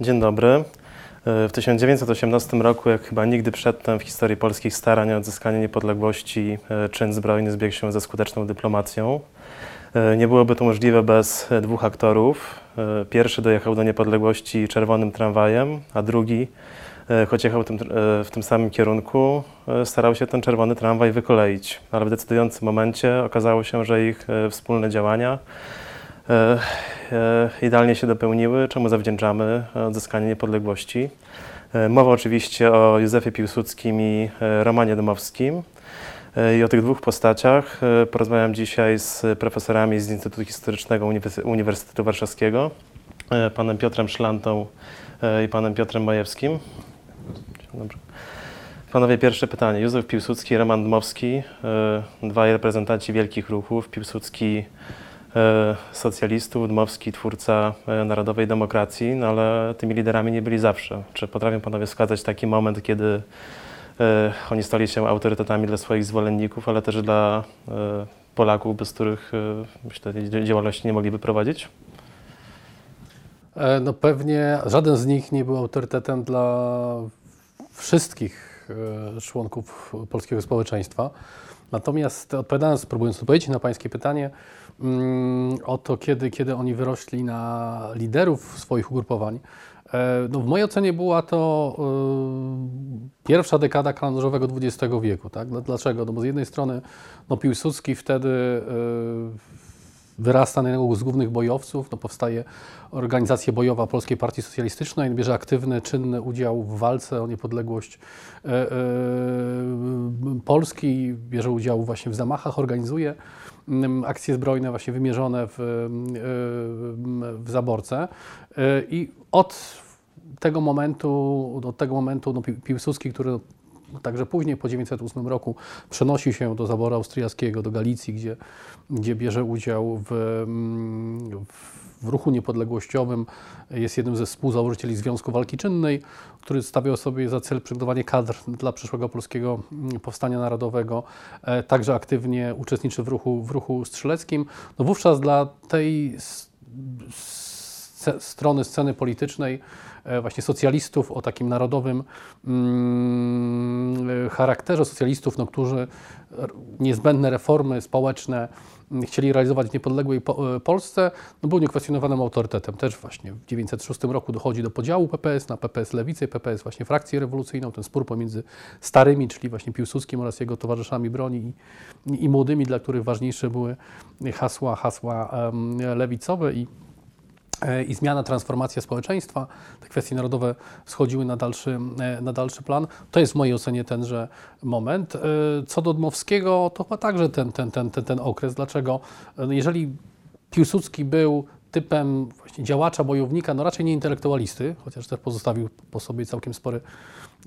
Dzień dobry. E, w 1918 roku, jak chyba nigdy przedtem w historii polskich starań o odzyskanie niepodległości, e, czyn zbrojny zbiegł się ze skuteczną dyplomacją. E, nie byłoby to możliwe bez dwóch aktorów. Pierwszy dojechał do niepodległości czerwonym tramwajem, a drugi, choć jechał w tym samym kierunku, starał się ten czerwony tramwaj wykoleić. Ale w decydującym momencie okazało się, że ich wspólne działania idealnie się dopełniły, czemu zawdzięczamy odzyskanie niepodległości. E, mowa oczywiście o Józefie Piłsudskim i Romanie Dmowskim. I o tych dwóch postaciach porozmawiam dzisiaj z profesorami z Instytutu Historycznego Uniwersytetu Warszawskiego, panem Piotrem Szlantą i panem Piotrem Majewskim. Dobrze. Panowie, pierwsze pytanie. Józef Piłsudski, Roman Dmowski, dwaj reprezentanci wielkich ruchów. Piłsudski E, socjalistów, Dmowski, twórca e, narodowej demokracji, no ale tymi liderami nie byli zawsze. Czy potrafią panowie wskazać taki moment, kiedy e, oni stali się autorytetami dla swoich zwolenników, ale też dla Polaków, bez których myślę, działalności nie mogliby prowadzić? No pewnie żaden z nich nie był autorytetem dla wszystkich członków polskiego społeczeństwa. Natomiast odpowiadając, próbując odpowiedzieć na Pańskie pytanie, o to, kiedy, kiedy oni wyrośli na liderów swoich ugrupowań. E, no w mojej ocenie była to y, pierwsza dekada kalendarzowego XX wieku. Tak? Dlaczego? No bo z jednej strony no Piłsudski wtedy y, wyrasta na jednego z głównych bojowców, no powstaje organizacja bojowa Polskiej Partii Socjalistycznej, bierze aktywny, czynny udział w walce o niepodległość y, Polski, bierze udział właśnie w zamachach, organizuje Mm, akcje zbrojne właśnie wymierzone w, w Zaborce. I od tego momentu, od tego momentu no, Piłsudski, który także później po 1908 roku przenosi się do zaboru austriackiego, do Galicji, gdzie, gdzie bierze udział w, w w ruchu niepodległościowym, jest jednym ze współzałożycieli Związku Walki Czynnej, który stawiał sobie za cel przygotowanie kadr dla przyszłego polskiego mm, powstania narodowego. E, także aktywnie uczestniczy w ruchu, w ruchu strzeleckim. No wówczas dla tej strony sceny politycznej, e, właśnie socjalistów o takim narodowym mm, charakterze, socjalistów, no, którzy niezbędne reformy społeczne chcieli realizować w niepodległej e, Polsce, no był niekwestionowanym autorytetem. Też właśnie w 1906 roku dochodzi do podziału PPS na PPS Lewicę i PPS właśnie frakcję rewolucyjną, ten spór pomiędzy starymi, czyli właśnie Piłsudskim oraz jego towarzyszami broni i, i młodymi, dla których ważniejsze były hasła, hasła um, lewicowe i E, i zmiana, transformacja społeczeństwa, te kwestie narodowe schodziły na dalszy, e, na dalszy plan. To jest w mojej ocenie tenże moment. E, co do Dmowskiego, to chyba także ten, ten, ten, ten, ten okres. Dlaczego? Jeżeli Piłsudski był typem działacza, bojownika, no raczej nie intelektualisty, chociaż też pozostawił po sobie całkiem spory,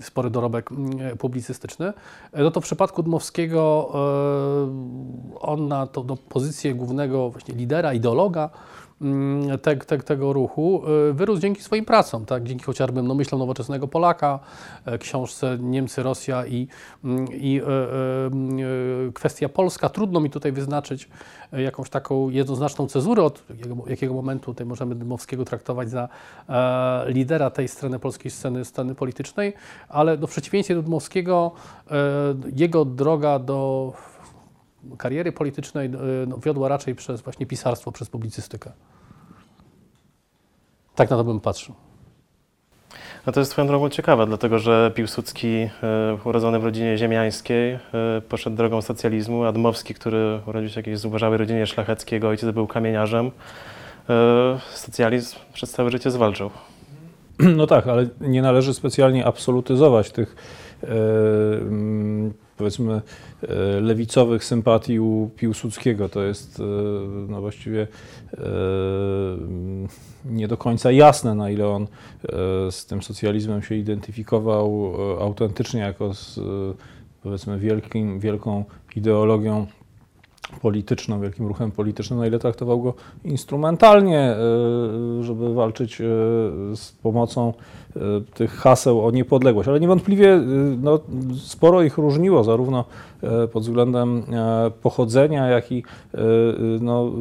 spory dorobek mm, publicystyczny, no to w przypadku Dmowskiego on na do pozycję głównego właśnie lidera, ideologa, te, te, tego ruchu y, wyrósł dzięki swoim pracom, tak? dzięki chociażby no, myślom nowoczesnego Polaka, e, książce Niemcy, Rosja i, mm, i e, e, kwestia polska. Trudno mi tutaj wyznaczyć jakąś taką jednoznaczną cezurę, od jakiego, jakiego momentu tutaj możemy Dymowskiego traktować za e, lidera tej strony polskiej sceny, sceny politycznej, ale no, w przeciwieństwie do Dymowskiego e, jego droga do kariery politycznej no, wiodła raczej przez właśnie pisarstwo, przez publicystykę. Tak na to bym patrzył. No to jest swoją drogą ciekawe, dlatego że Piłsudski, e, urodzony w rodzinie ziemiańskiej, e, poszedł drogą socjalizmu, a Dmowski, który urodził się w jakiejś zubożałej rodzinie szlacheckiego, ojciec był kamieniarzem, e, socjalizm przez całe życie zwalczył. No tak, ale nie należy specjalnie absolutyzować tych powiedzmy e, lewicowych sympatii u Piłsudskiego. To jest e, no właściwie e, nie do końca jasne, na ile on z tym socjalizmem się identyfikował autentycznie jako z powiedzmy wielkim, wielką ideologią polityczną, wielkim ruchem politycznym, na ile traktował go instrumentalnie, żeby walczyć z pomocą tych haseł o niepodległość. Ale niewątpliwie no, sporo ich różniło, zarówno pod względem pochodzenia, jak i no,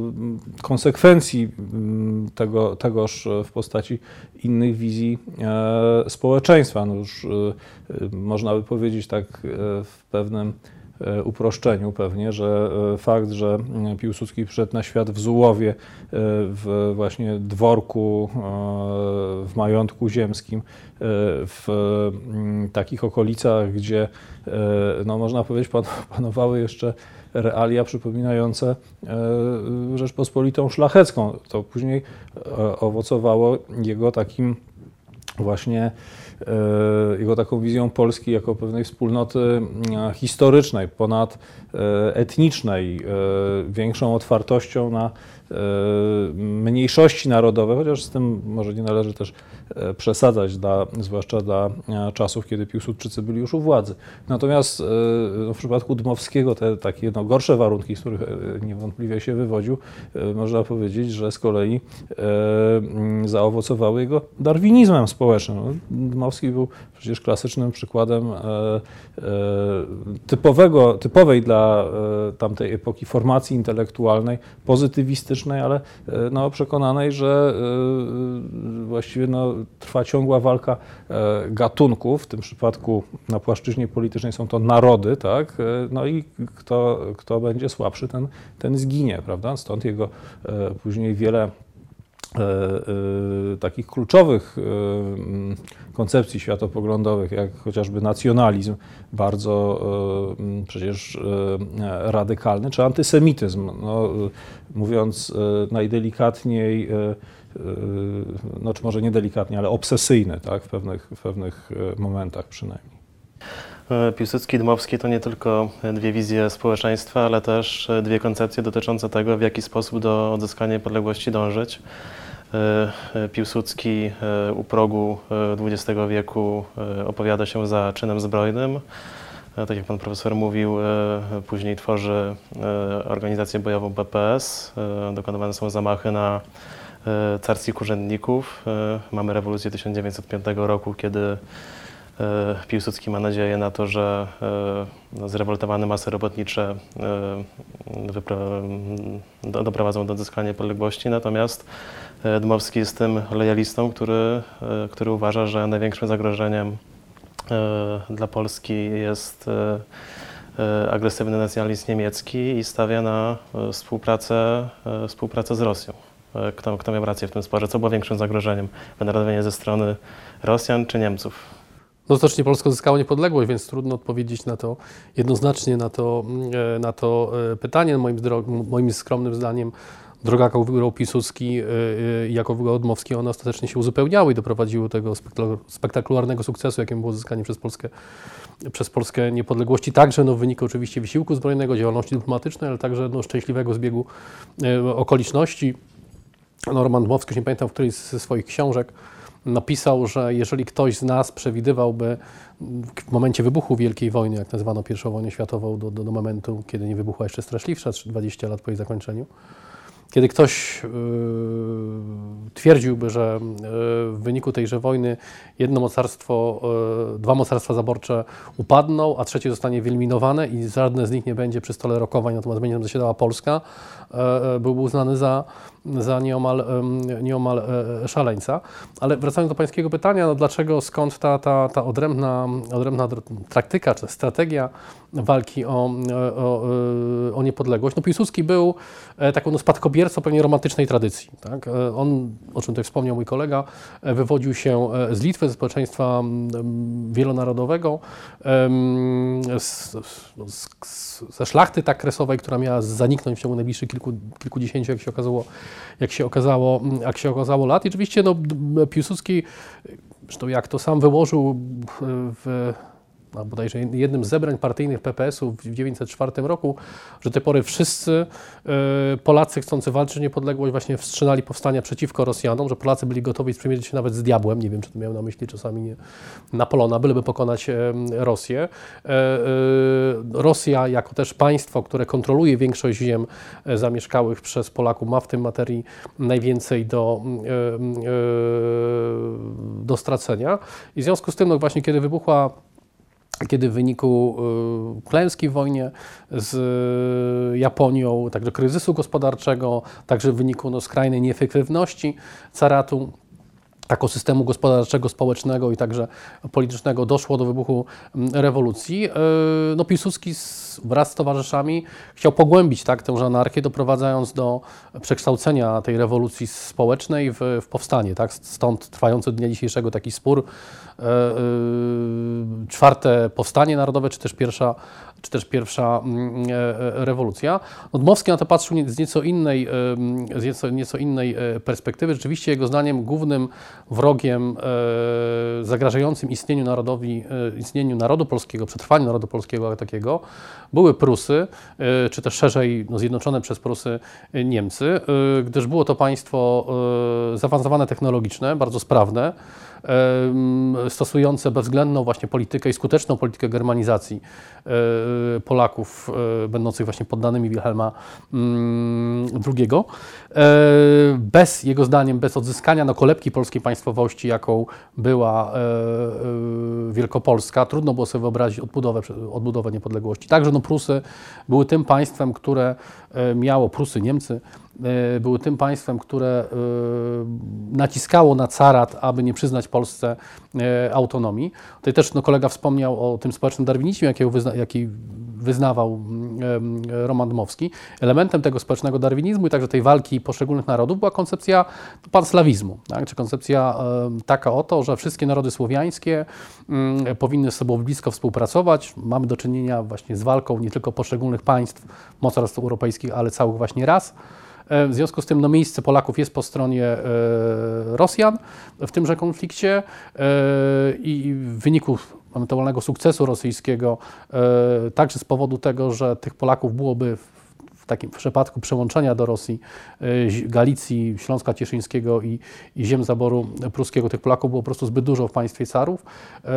konsekwencji tego, tegoż w postaci innych wizji społeczeństwa. No już można by powiedzieć tak w pewnym uproszczeniu pewnie, że e, fakt, że mm, Piłsudski przyszedł na świat w Zułowie, e, w właśnie dworku, w majątku ziemskim, w mm, takich okolicach, gdzie no, można powiedzieć panowały jeszcze realia przypominające Rzeczpospolitą szlachecką. To później owocowało jego takim właśnie E, jego taką wizją Polski jako pewnej wspólnoty e, historycznej, ponad e, etnicznej, większą otwartością na mniejszości narodowe, chociaż z tym może nie należy też E, przesadzać, dla, zwłaszcza dla e, czasów, kiedy Piłsudczycy byli już u władzy. Natomiast e, no, w przypadku Dmowskiego te takie no, gorsze warunki, z których niewątpliwie się wywodził, można powiedzieć, że z kolei zaowocowały jego darwinizmem społecznym. No, Dmowski był przecież klasycznym przykładem typowego, typowej dla tamtej epoki formacji intelektualnej, pozytywistycznej, ale no, przekonanej, że właściwie no, trwa ciągła walka e, gatunków, w tym przypadku na płaszczyźnie politycznej są to narody, tak? E, no i kto, kto będzie słabszy, ten, ten zginie, prawda? Stąd jego e, później wiele takich kluczowych koncepcji światopoglądowych, jak chociażby nacjonalizm, bardzo przecież radykalny, czy antysemityzm. No, mówiąc najdelikatniej, no czy może nie delikatnie, ale obsesyjny, tak, w pewnych, w pewnych e, momentach przynajmniej. E, Piłsudski i Dmowski to nie tylko dwie wizje społeczeństwa, ale też e, dwie koncepcje dotyczące tego, w jaki sposób do odzyskania niepodległości dążyć. Piłsudski u progu XX wieku opowiada się za czynem zbrojnym. Tak jak pan profesor mówił, później tworzy organizację bojową BPS. Dokonywane są zamachy na carskich urzędników. E, mamy rewolucję 1905 roku, kiedy e, Piłsudski ma nadzieję na to, że no, zrewoltowane masy robotnicze doprowadzą do odzyskania niepodległości, natomiast Dmowski jest tym lojalistą, który, który uważa, że największym zagrożeniem dla Polski jest agresywny nacjonalizm niemiecki i stawia na współpracę, współpracę z Rosją. E, kto, kto miał rację w tym sporze? Co było większym zagrożeniem? Wynardowienie ze strony Rosjan czy Niemców? No znacznie Polska zyskała niepodległość, więc trudno odpowiedzieć na to jednoznacznie na to, e, na to e, pytanie. Moim, moim skromnym zdaniem droga, jaką wybrał Piłsudski i jaką wybrał Odmowski, one ostatecznie się uzupełniały i doprowadziły do tego spektakularnego sukcesu, jakim było zyskanie przez Polskę, przez Polskę niepodległości, także no, w wyniku oczywiście wysiłku zbrojnego, działalności dyplomatycznej, ale także no, szczęśliwego zbiegu okoliczności. Norman Dmowski, nie pamiętam, w którejś ze swoich książek, napisał, że jeżeli ktoś z nas przewidywałby w momencie wybuchu Wielkiej Wojny, jak nazywano pierwszą wojnę światową, do, do, do momentu, kiedy nie wybuchła jeszcze straszliwsza, 20 lat po jej zakończeniu, kiedy ktoś yy, twierdziłby, że yy, w wyniku tejże wojny jedno mocarstwo, yy, dwa mocarstwa zaborcze upadną, a trzecie zostanie wyeliminowane i żadne z nich nie będzie przy stole rokowań, natomiast będzie tam zasiadała Polska, e, e, byłby uznany za za nieomal, nieomal e, szaleńca. Ale wracając do Pańskiego pytania, no dlaczego, skąd ta, ta, ta odrębna, odrębna taktyka czy strategia walki o, o, e, o niepodległość? No Piłsudski był e, taką no, spadkobiercą pewnie romantycznej tradycji. Tak? On, o czym tutaj wspomniał mój kolega, wywodził się z Litwy, ze społeczeństwa wielonarodowego, z, no, z, ze szlachty tak kresowej, która miała zaniknąć w ciągu najbliższych kilku, kilkudziesięciu, jak się okazało, jak się okazało, jak się okazało lat. I oczywiście no, Piłsudski, zresztą jak to sam wyłożył w a bodajże jednym z zebrań partyjnych PPS-u w 1904 roku, że do tej pory wszyscy e, Polacy chcący walczyć o niepodległość właśnie wstrzymali powstania przeciwko Rosjanom, że Polacy byli gotowi sprzymierzyć się nawet z diabłem, nie wiem, czy to miał na myśli czasami nie, Napoleona, byleby pokonać Rosję. E, e, Rosja jako też państwo, które kontroluje większość ziem e, zamieszkałych przez Polaków, ma w tym materii najwięcej do, e, e, do stracenia. I w związku z tym, no właśnie kiedy wybuchła kiedy w wyniku y, klęski w wojnie z y, Japonią, także kryzysu gospodarczego, także w wyniku no, skrajnej nieefektywności caratu, jako systemu gospodarczego, społecznego i także politycznego doszło do wybuchu mm, rewolucji. Yy, No, Piłsudski z, wraz z towarzyszami chciał pogłębić tak, tę anarchię, doprowadzając do przekształcenia tej rewolucji społecznej w, w powstanie. Tak? Stąd trwający do dnia dzisiejszego taki spór, yy, yy, czwarte powstanie narodowe, czy też pierwsza, czy też pierwsza mm, e, e, rewolucja. No, Dmowski na to patrzył z nieco innej, em, z nieco, nieco innej e, perspektywy. Rzeczywiście jego zdaniem głównym wrogiem e, zagrażającym istnieniu narodowi, e, istnieniu narodu polskiego, przetrwaniu narodu polskiego takiego, były Prusy, e, czy też szerzej no, zjednoczone przez Prusy e, Niemcy, e, gdyż było to państwo e, zaawansowane technologiczne, bardzo sprawne, stosujące bezwzględną właśnie politykę i skuteczną politykę germanizacji e, Polaków e, będących właśnie poddanymi Wilhelma mm, II. E, Bez, jego zdaniem, bez odzyskania no, kolebki polskiej państwowości, jaką była Wielkopolska, trudno było sobie wyobrazić odbudowę, odbudowę niepodległości. Także no, Prusy były tym państwem, które miało, Prusy, Niemcy, były tym państwem, które e, naciskało na carat, aby nie przyznać Polsce e, autonomii. Tutaj też no, kolega wspomniał o tym społecznym darwinizmie, jakiego wyzna, jaki wyznawał mm, Roman Dmowski. Elementem tego społecznego darwinizmu i także tej walki poszczególnych narodów była koncepcja panslawizmu, tak? czy koncepcja taka oto, że wszystkie narody słowiańskie mm, powinny ze sobą blisko współpracować. Mamy do czynienia właśnie z walką nie tylko poszczególnych państw, mocarstw europejskich, ale całych właśnie ras. E, W związku z tym no, miejsce Polaków jest po stronie e, Rosjan w tymże konflikcie e, i w wyniku ewentualnego sukcesu rosyjskiego, także z powodu tego, że tych Polaków byłoby w, takim przypadku przełączenia do Rosji e, Galicji, Śląska Cieszyńskiego i, i ziem zaboru pruskiego, tych Polaków było po prostu zbyt dużo w państwie carów. E,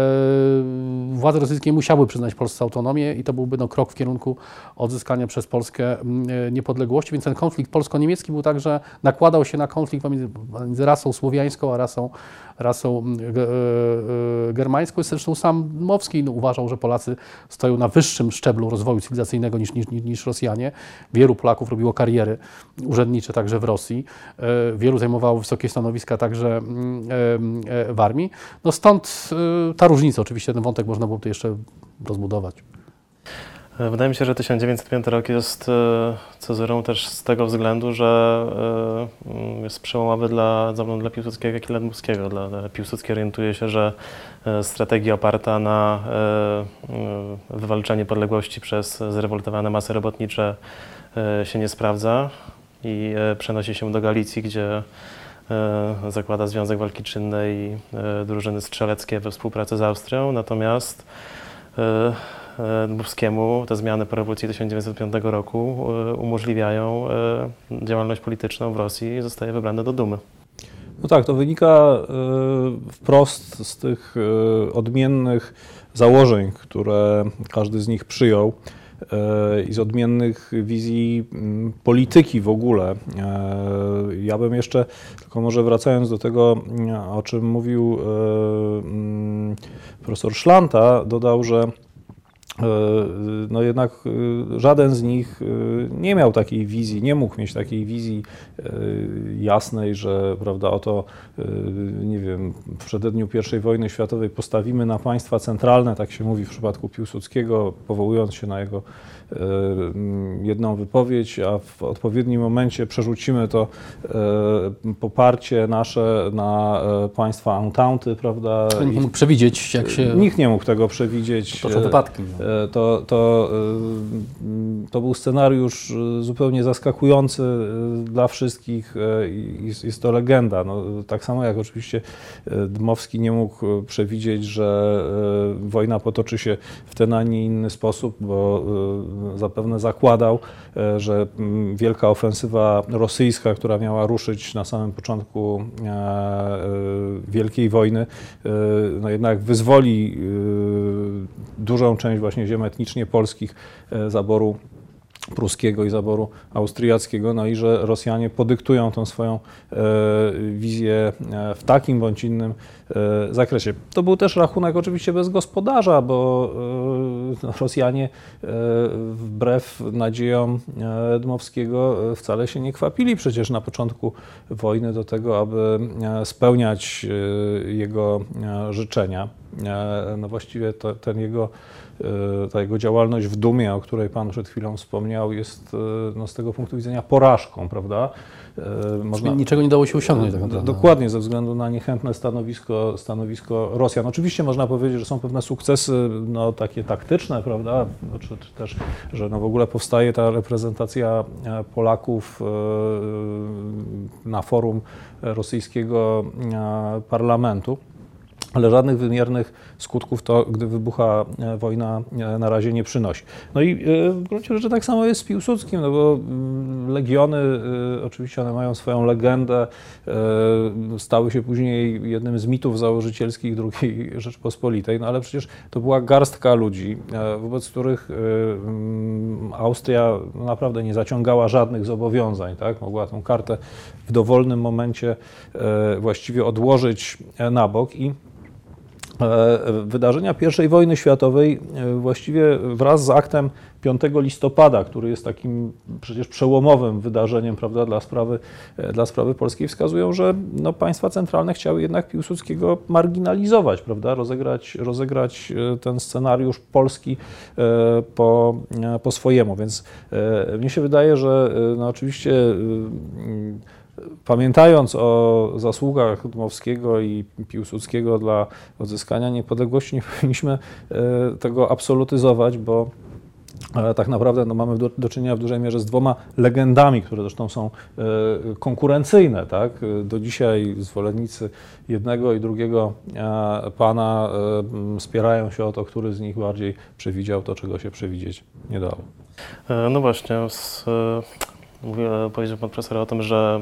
Władze rosyjskie musiały przyznać Polsce autonomię i to byłby no, krok w kierunku odzyskania przez Polskę e, niepodległości, więc ten konflikt polsko-niemiecki był także, nakładał się na konflikt pomiędzy, między rasą słowiańską a rasą, rasą ge- germańską. Zresztą sam Dmowski no, uważał, że Polacy stoją na wyższym szczeblu rozwoju cywilizacyjnego niż, niż, niż Rosjanie. Wielu Polaków robiło kariery urzędnicze także w Rosji. E, Wielu zajmowało wysokie stanowiska także mm, e, e, w armii. No stąd ta różnica. Oczywiście ten wątek można byłoby jeszcze rozbudować. Wydaje mi się, że 1905 rok jest cezurą też z tego względu, że mm, jest przełomowy dla, zarówno dla Piłsudskiego, jak i dla. Dla, dla Piłsudski orientuje się, że strategia oparta na wywalczeniu niepodległości przez zrewoltowane masy robotnicze się nie sprawdza i e, przenosi się do Galicji, gdzie e, zakłada Związek Walki Czynnej i e, drużyny strzeleckie we współpracy z Austrią. Natomiast e, e, Dmowskiemu te zmiany po rewolucji 1905 roku e, umożliwiają e, działalność polityczną w Rosji i zostaje wybrany do Dumy. No tak, to wynika wprost z tych odmiennych założeń, które każdy z nich przyjął i z odmiennych wizji mm, polityki w ogóle. Y, Ja bym jeszcze, tylko może wracając do tego, y, o czym mówił y, mm, profesor Szlanta, dodał, że E, no jednak e, żaden z nich e, nie miał takiej wizji, nie mógł mieć takiej wizji e, jasnej, że prawda, oto, e, nie wiem, w przededniu I wojny światowej postawimy na państwa centralne, tak się mówi w przypadku Piłsudskiego, powołując się na jego e, jedną wypowiedź, a w odpowiednim momencie przerzucimy to e, poparcie nasze na e, państwa Entente, prawda? Nie mógł przewidzieć, jak się Nikt nie mógł tego przewidzieć. E, wypadki. No. e, to, to, e, to był scenariusz zupełnie zaskakujący dla wszystkich i jest- to legenda. No, tak samo jak oczywiście Dmowski nie mógł przewidzieć, że wojna potoczy się w ten, a nie inny sposób, bo zapewne zakładał, e, że mm, wielka ofensywa rosyjska, która miała ruszyć na samym początku e, e, Wielkiej Wojny, no jednak wyzwoli dużą część właśnie ziem etnicznie polskich zaboru pruskiego i zaboru austriackiego, no i że Rosjanie podyktują tą swoją wizję w takim bądź innym zakresie. To był też rachunek oczywiście bez gospodarza, bo e, no, Rosjanie e, wbrew nadziejom e, Dmowskiego e, wcale się nie kwapili przecież na początku wojny do tego, aby e, spełniać e, jego e, życzenia. E, No właściwie to, ten jego e, ta jego działalność w Dumie, o której Pan przed chwilą wspomniał, jest e, no, z tego punktu widzenia porażką, prawda? E, Można, Niczego nie dało się osiągnąć tak naprawdę. Dokładnie, ze względu na niechętne stanowisko, stanowisko Rosjan. Oczywiście można powiedzieć, że są pewne sukcesy no, takie taktyczne, prawda? No, Czy, czy też, że no, w ogóle powstaje ta reprezentacja e, Polaków e, na forum rosyjskiego e, parlamentu. Ale żadnych wymiernych skutków to, gdy wybucha e, wojna, e, na razie nie przynosi. No i e, w gruncie rzeczy tak samo jest z Piłsudskim, no bo mm, legiony, oczywiście one mają swoją legendę, stały się później jednym z mitów założycielskich II Rzeczpospolitej, no ale przecież to była garstka ludzi, wobec których mm, Austria naprawdę nie zaciągała żadnych zobowiązań, tak? Mogła tę kartę w dowolnym momencie właściwie odłożyć na bok i Wydarzenia I wojny światowej e, właściwie wraz z aktem 5 listopada, który jest takim przecież przełomowym wydarzeniem prawda, dla, sprawy, e, dla sprawy polskiej, wskazują, że no, państwa centralne chciały jednak Piłsudskiego marginalizować, prawda, rozegrać, rozegrać e, ten scenariusz polski e, po, e, po swojemu. Więc e, mnie się wydaje, że e, no, oczywiście e, Pamiętając o zasługach Dmowskiego i Piłsudskiego dla odzyskania niepodległości, nie powinniśmy e, tego absolutyzować, bo e, tak naprawdę no, mamy do, do czynienia w dużej mierze z dwoma legendami, które zresztą są e, konkurencyjne. Tak? Do dzisiaj zwolennicy jednego i drugiego e, pana m, spierają się o to, który z nich bardziej przewidział to, czego się przewidzieć nie dało. No właśnie, z, e, mówię, powiedział pan profesor o tym, że,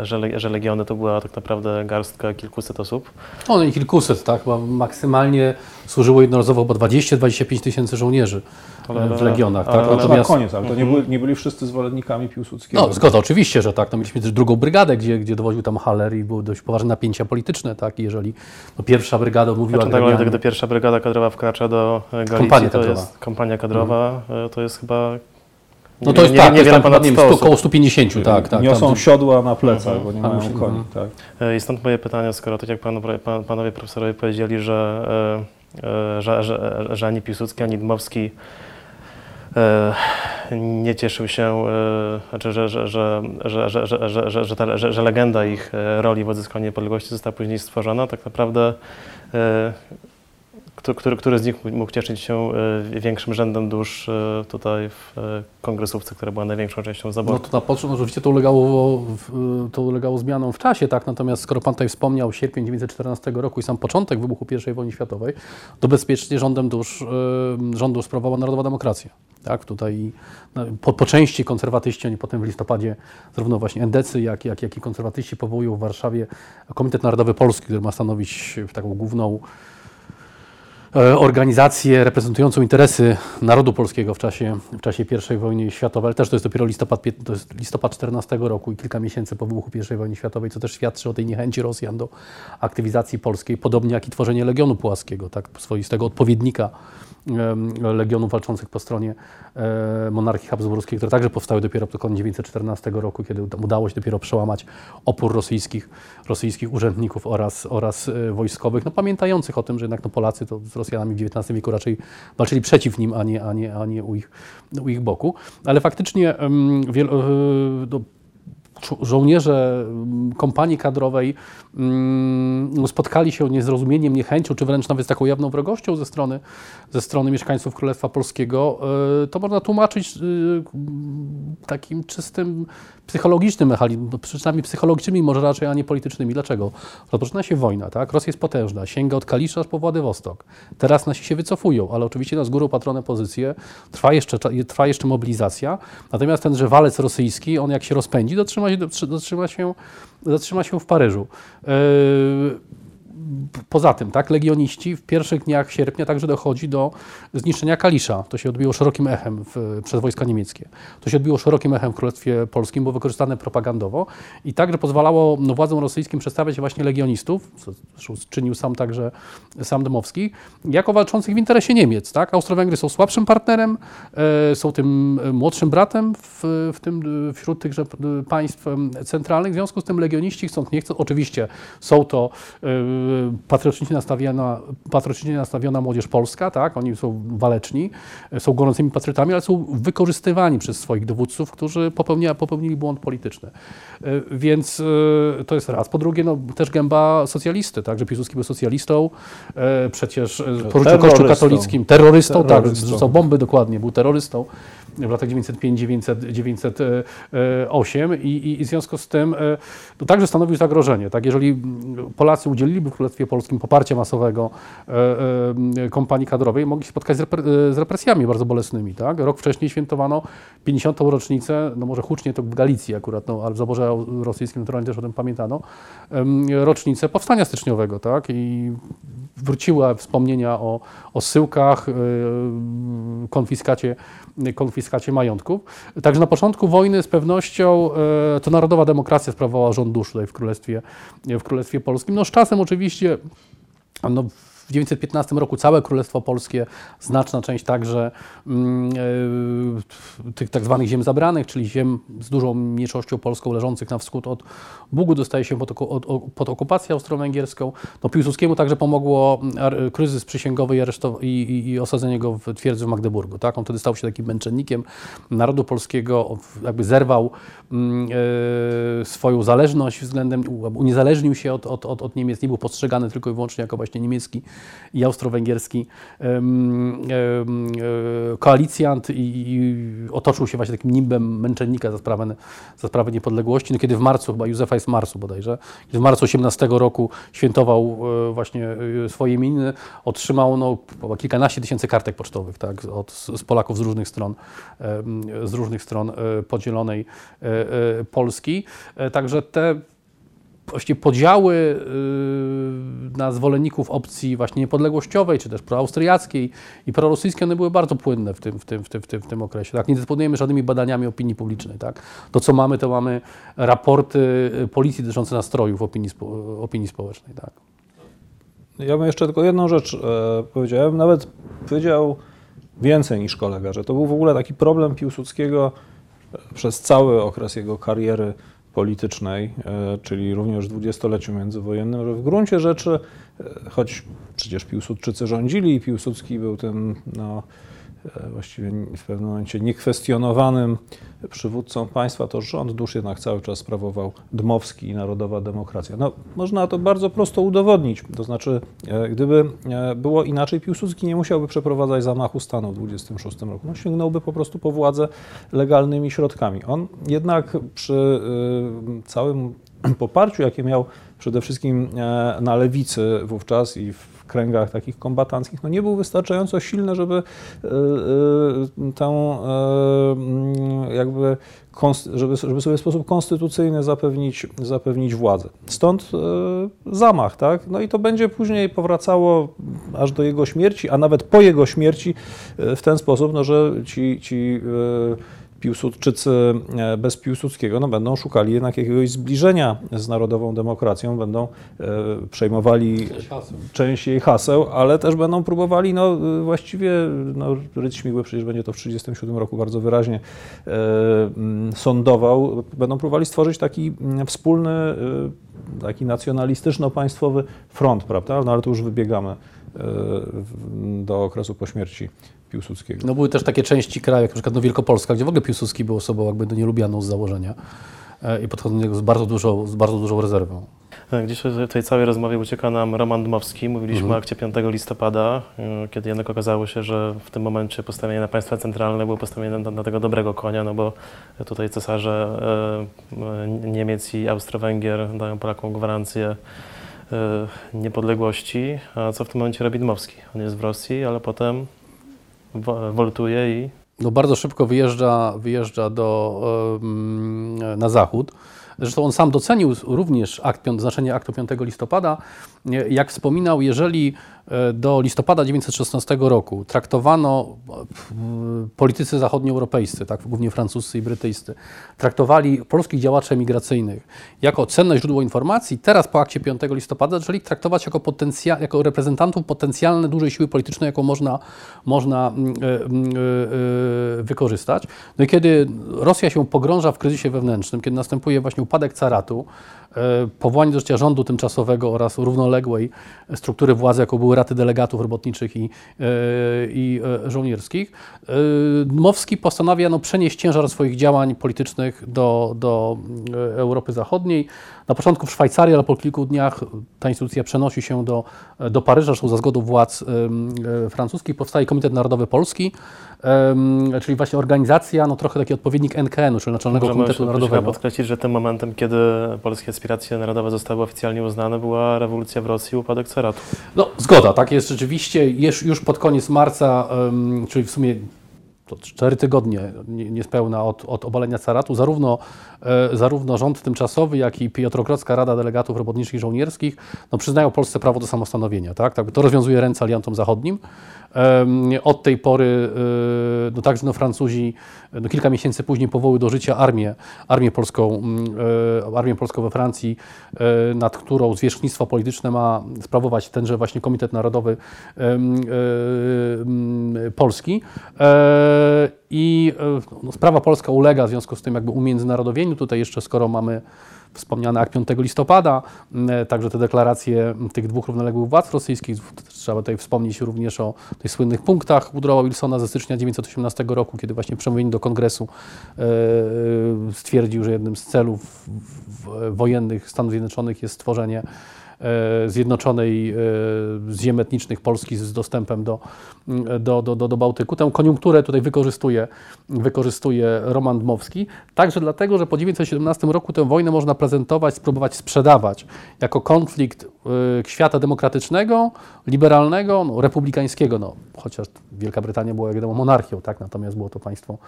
e, że, że legiony to była tak naprawdę garstka kilkuset osób. No i kilkuset, tak, bo maksymalnie służyło jednorazowo chyba 20-25 tysięcy żołnierzy Ale- w legionach. ale- Tak? ale- To na Natomiast, koniec, ale to nie, Mhm. byli, nie byli wszyscy zwolennikami Piłsudskiego. no, zgoda, oczywiście, że tak. No, mieliśmy też drugą brygadę, gdzie, gdzie dowodził tam Haller i były dość poważne napięcia polityczne, tak, i jeżeli no, pierwsza brygada mówiła Znaczy, tak Adrianie- gdy pierwsza brygada kadrowa wkracza do e, Galicji, Kompania to kadrowa. jest kompania kadrowa, e, to jest chyba... No to jest nie, tak, nie, niewiele tam ponad nie wiem, 100 stu- osób. około 150, tak, tak. Niosą tam- siodła na plecach, Mhm. bo nie mają musi- koni. mhm. Tak. E, I stąd moje pytanie, skoro tak jak panu, pan, panowie profesorowie powiedzieli, że, e, e, że, że, że ani Piłsudski, ani Dmowski nie cieszył się, znaczy, że, że, że, że, że, że, że, że, że, ta, że, że legenda ich roli w odzyskaniu niepodległości została później stworzona, tak naprawdę który, który z nich mógł cieszyć się e, większym rzędem dusz e, tutaj w e, kongresówce, która była największą częścią zaboru? No to na początku oczywiście to ulegało, to ulegało zmianom w czasie, tak? Natomiast skoro Pan tutaj wspomniał sierpień 1914 roku i sam początek wybuchu I wojny światowej, to bezpiecznie rządem dusz, rządu sprawowała Narodowa Demokracja. Tak? Tutaj no, po, po części konserwatyści, oni potem w listopadzie zarówno właśnie endecy, jak, jak, jak i konserwatyści powołują w Warszawie Komitet Narodowy Polski, który ma stanowić taką główną organizację reprezentującą interesy narodu polskiego w czasie, w czasie I wojny światowej, ale też to jest dopiero listopad, to jest listopad 14 roku i kilka miesięcy po wybuchu I wojny światowej, co też świadczy o tej niechęci Rosjan do aktywizacji polskiej, podobnie jak i tworzenie Legionu Pułaskiego, tak, swoistego odpowiednika legionów walczących po stronie e, monarchii habsburskiej, które także powstały dopiero pod koniec 1914 roku, kiedy uda- udało się dopiero przełamać opór rosyjskich, rosyjskich urzędników oraz, oraz e, wojskowych, no, pamiętających o tym, że jednak no, Polacy to z Rosjanami w XIX wieku raczej walczyli przeciw nim, a nie, a nie, a nie u, ich, u ich boku. Ale faktycznie em, wiel, e, do, czu- żołnierze mm, kompanii kadrowej mm, spotkali się nie z rozumieniem, niechęcią, czy wręcz nawet z taką jawną wrogością ze strony, ze strony mieszkańców Królestwa Polskiego, y, to można tłumaczyć y, takim czystym psychologicznym mechanizmem, przyczynami psychologicznymi może raczej, a nie politycznymi. Dlaczego? Rozpoczyna się wojna, tak? Rosja jest potężna, sięga od Kalisza aż po Władywostok. Teraz nasi się wycofują, ale oczywiście na z góry patrone pozycje, trwa jeszcze, trwa jeszcze mobilizacja, natomiast tenże walec rosyjski, on jak się rozpędzi, dotrzyma się, dotrzyma się, dotrzyma się w Paryżu. Yy, Poza tym, tak, legioniści w pierwszych dniach sierpnia także dochodzi do zniszczenia Kalisza. To się odbiło szerokim echem w, przez wojska niemieckie. To się odbiło szerokim echem w Królestwie Polskim, było wykorzystane propagandowo i także pozwalało no, władzom rosyjskim przedstawiać właśnie legionistów, co czynił sam także sam Dmowski, jako walczących w interesie Niemiec. Tak? Austro-Węgry są słabszym partnerem, e, są tym młodszym bratem w, w tym, wśród tychże państw em, centralnych. W związku z tym legioniści chcąc nie chcą, oczywiście są to e, patriotycznie nastawiona, patriotycznie nastawiona młodzież polska, tak? oni są waleczni, e, są gorącymi patriotami, ale są wykorzystywani przez swoich dowódców, którzy popełnia, popełnili błąd polityczny. E, Więc e, to jest raz. Po drugie, no, też gęba socjalisty, tak? że Piłsudski był socjalistą, przecież e, poruczył Kościół katolickim, terrorystą, tak, Terrorystą. rzucał bomby dokładnie, był terrorystą w latach 905-908 i, i w związku z tym e, to także stanowił zagrożenie. Tak? Jeżeli Polacy udzieliliby Królestwie Polskim poparcia masowego e, e, kompanii kadrowej, mogli się spotkać z, repre, z represjami bardzo bolesnymi. Tak? Rok wcześniej świętowano 50. rocznicę, no może hucznie to w Galicji akurat, no, ale w zaborze rosyjskim naturalnie też o tym pamiętano, rocznicę powstania styczniowego. Tak? I wróciły wspomnienia o, o syłkach, e, konfiskacie, konfiskacie majątków. Także na początku wojny z pewnością e, to narodowa demokracja sprawowała rząd dusz tutaj w Królestwie, w Królestwie Polskim. No z czasem oczywiście no, w 1915 roku całe Królestwo Polskie, znaczna część także e, tych tak zwanych ziem zabranych, czyli ziem z dużą mniejszością polską leżących na wschód od Bugu, dostaje się pod, od, pod okupację austro-węgierską. No, Piłsudskiemu także pomogło mm, kryzys przysięgowy i, i, i, osadzenie go w twierdzy w Magdeburgu. Tak? On wtedy stał się takim męczennikiem narodu polskiego, jakby zerwał e, swoją zależność względem, uniezależnił się od, od, od, od Niemiec, nie był postrzegany tylko i wyłącznie jako właśnie niemiecki i austro-węgierski e, koalicjant i, i otoczył się właśnie takim nimbem męczennika za sprawę, za sprawę niepodległości. No, kiedy w marcu, chyba Józefa jest marcu bodajże, kiedy w marcu 18 roku świętował e, właśnie e, swoje imieniny, otrzymał no, kilkanaście tysięcy kartek pocztowych tak, od, z Polaków z różnych stron, z różnych stron podzielonej Polski. Także te właściwie podziały y, na zwolenników opcji właśnie niepodległościowej, czy też proaustriackiej i prorosyjskiej, one były bardzo płynne w tym, w tym, w tym, w tym, w tym okresie. Tak? Nie dysponujemy żadnymi badaniami opinii publicznej. Tak? To, co mamy, to mamy raporty y, policji dotyczące nastrojów opinii, spo, opinii społecznej. Tak? Ja bym jeszcze tylko jedną rzecz e, powiedział. Ja bym nawet powiedział więcej niż kolega, że to był w ogóle taki problem Piłsudskiego e, przez cały okres jego kariery politycznej, e, czyli również w dwudziestoleciu międzywojennym, że w gruncie rzeczy, e, choć przecież Piłsudczycy rządzili i Piłsudski był tym no, właściwie w pewnym momencie niekwestionowanym przywódcą państwa, to rząd dusz jednak cały czas sprawował Dmowski i Narodowa Demokracja. No, można to bardzo prosto udowodnić. To znaczy, e, gdyby e, było inaczej, Piłsudski nie musiałby przeprowadzać zamachu stanu w 26 roku. No, sięgnąłby po prostu po władzę legalnymi środkami. On jednak przy całym poparciu, jakie miał przede wszystkim e, na lewicy wówczas i w kręgach takich kombatanckich, no nie był wystarczająco silny, żeby e, e, tę e, mm, jakby żeby, żeby sobie w sposób konstytucyjny zapewnić, zapewnić władzę. Stąd zamach, tak? No i to będzie później powracało aż do jego śmierci, a nawet po jego śmierci w ten sposób, no, że ci, ci Piłsudczycy e, bez Piłsudskiego. No, będą szukali jednak jakiegoś zbliżenia z narodową demokracją, będą e, przejmowali część jej haseł, ale też będą próbowali, no właściwie, no, Rydz Śmigły przecież będzie to w 1937 roku bardzo wyraźnie e, sądował, będą próbowali stworzyć taki wspólny, taki nacjonalistyczno-państwowy front, prawda? No ale tu już wybiegamy do okresu po śmierci Piłsudskiego. No były też takie części kraju, jak na przykład no, Wielkopolska, gdzie w ogóle Piłsudski był osobą jakby no, nielubianą z założenia. e, i podchodzą do niego z bardzo dużą, z bardzo dużą rezerwą. Tak, Gdzieś w tej całej rozmowie ucieka nam Roman Dmowski. Mówiliśmy Mhm. o akcie 5 listopada, y, kiedy jednak okazało się, że w tym momencie postawienie na państwa centralne było postawienie na, na tego dobrego konia, no bo tutaj cesarze Niemiec i Austro-Węgier dają Polakom gwarancję niepodległości. A co w tym momencie robi Dmowski? On jest w Rosji, ale potem woltuje i no bardzo szybko wyjeżdża, wyjeżdża do, na zachód. Zresztą on sam docenił również akt, znaczenie aktu 5 listopada. Jak wspominał, jeżeli e, do listopada 1916 roku traktowano e, politycy zachodnioeuropejscy, tak, głównie francuscy i brytyjscy, traktowali polskich działaczy emigracyjnych jako cenne źródło informacji, teraz po akcie 5 listopada zaczęli traktować jako, potencja, jako reprezentantów potencjalnej dużej siły politycznej, jaką można, można e, e, wykorzystać. No i kiedy Rosja się pogrąża w kryzysie wewnętrznym, kiedy następuje właśnie upadek caratu, powołanie do życia rządu tymczasowego oraz równoległej struktury władzy, jaką były raty delegatów robotniczych i, e, i e, żołnierskich, e, Dmowski postanawia no, przenieść ciężar swoich działań politycznych do, do e, Europy Zachodniej. Na początku w Szwajcarii, ale po kilku dniach ta instytucja przenosi się do, do Paryża, zresztą za zgodą władz e, francuskich. Powstaje Komitet Narodowy Polski, czyli właśnie organizacja, no trochę taki odpowiednik NKN-u, czyli Naczelnego możemy Komitetu Narodowego. podkreślić, że tym momentem, kiedy polskie aspiracje narodowe zostały oficjalnie uznane, była rewolucja w Rosji upadek caratu. No, zgoda, tak jest rzeczywiście. Już, już pod koniec marca, czyli w sumie to cztery tygodnie nie- niespełna od, od obalenia caratu, zarówno, zarówno rząd tymczasowy, jak i Piotrogrodzka Rada Delegatów Robotniczych i Żołnierskich no, przyznają Polsce prawo do samostanowienia. Tak? Tak, to rozwiązuje ręce aliantom zachodnim. Od tej pory e, no, także no, Francuzi no, kilka miesięcy później powołują do życia armię, armię, polską, mm, e, armię polską we Francji, e, nad którą zwierzchnictwo polityczne ma sprawować tenże właśnie Komitet Narodowy e, Polski. E, I e, no, sprawa polska ulega w związku z tym jakby umiędzynarodowieniu. Tutaj jeszcze skoro mamy wspomniany akt 5 listopada, m, także te deklaracje tych dwóch równoległych władz rosyjskich. Trzeba tutaj wspomnieć również o tych słynnych punktach Woodrowa Wilsona ze stycznia 1918 roku, kiedy właśnie w przemówieniu do kongresu e, e, stwierdził, że jednym z celów wojennych Stanów Zjednoczonych jest stworzenie e, zjednoczonej e, ziem etnicznych Polski z dostępem do, do, do, do, do Bałtyku. Tę koniunkturę tutaj wykorzystuje, wykorzystuje Roman Dmowski, także dlatego, że po 1917 roku tę wojnę można prezentować, spróbować sprzedawać jako konflikt e, świata demokratycznego, liberalnego, no, republikańskiego, no, chociaż Wielka Brytania była jak wiadomo monarchią, tak? natomiast było to państwo,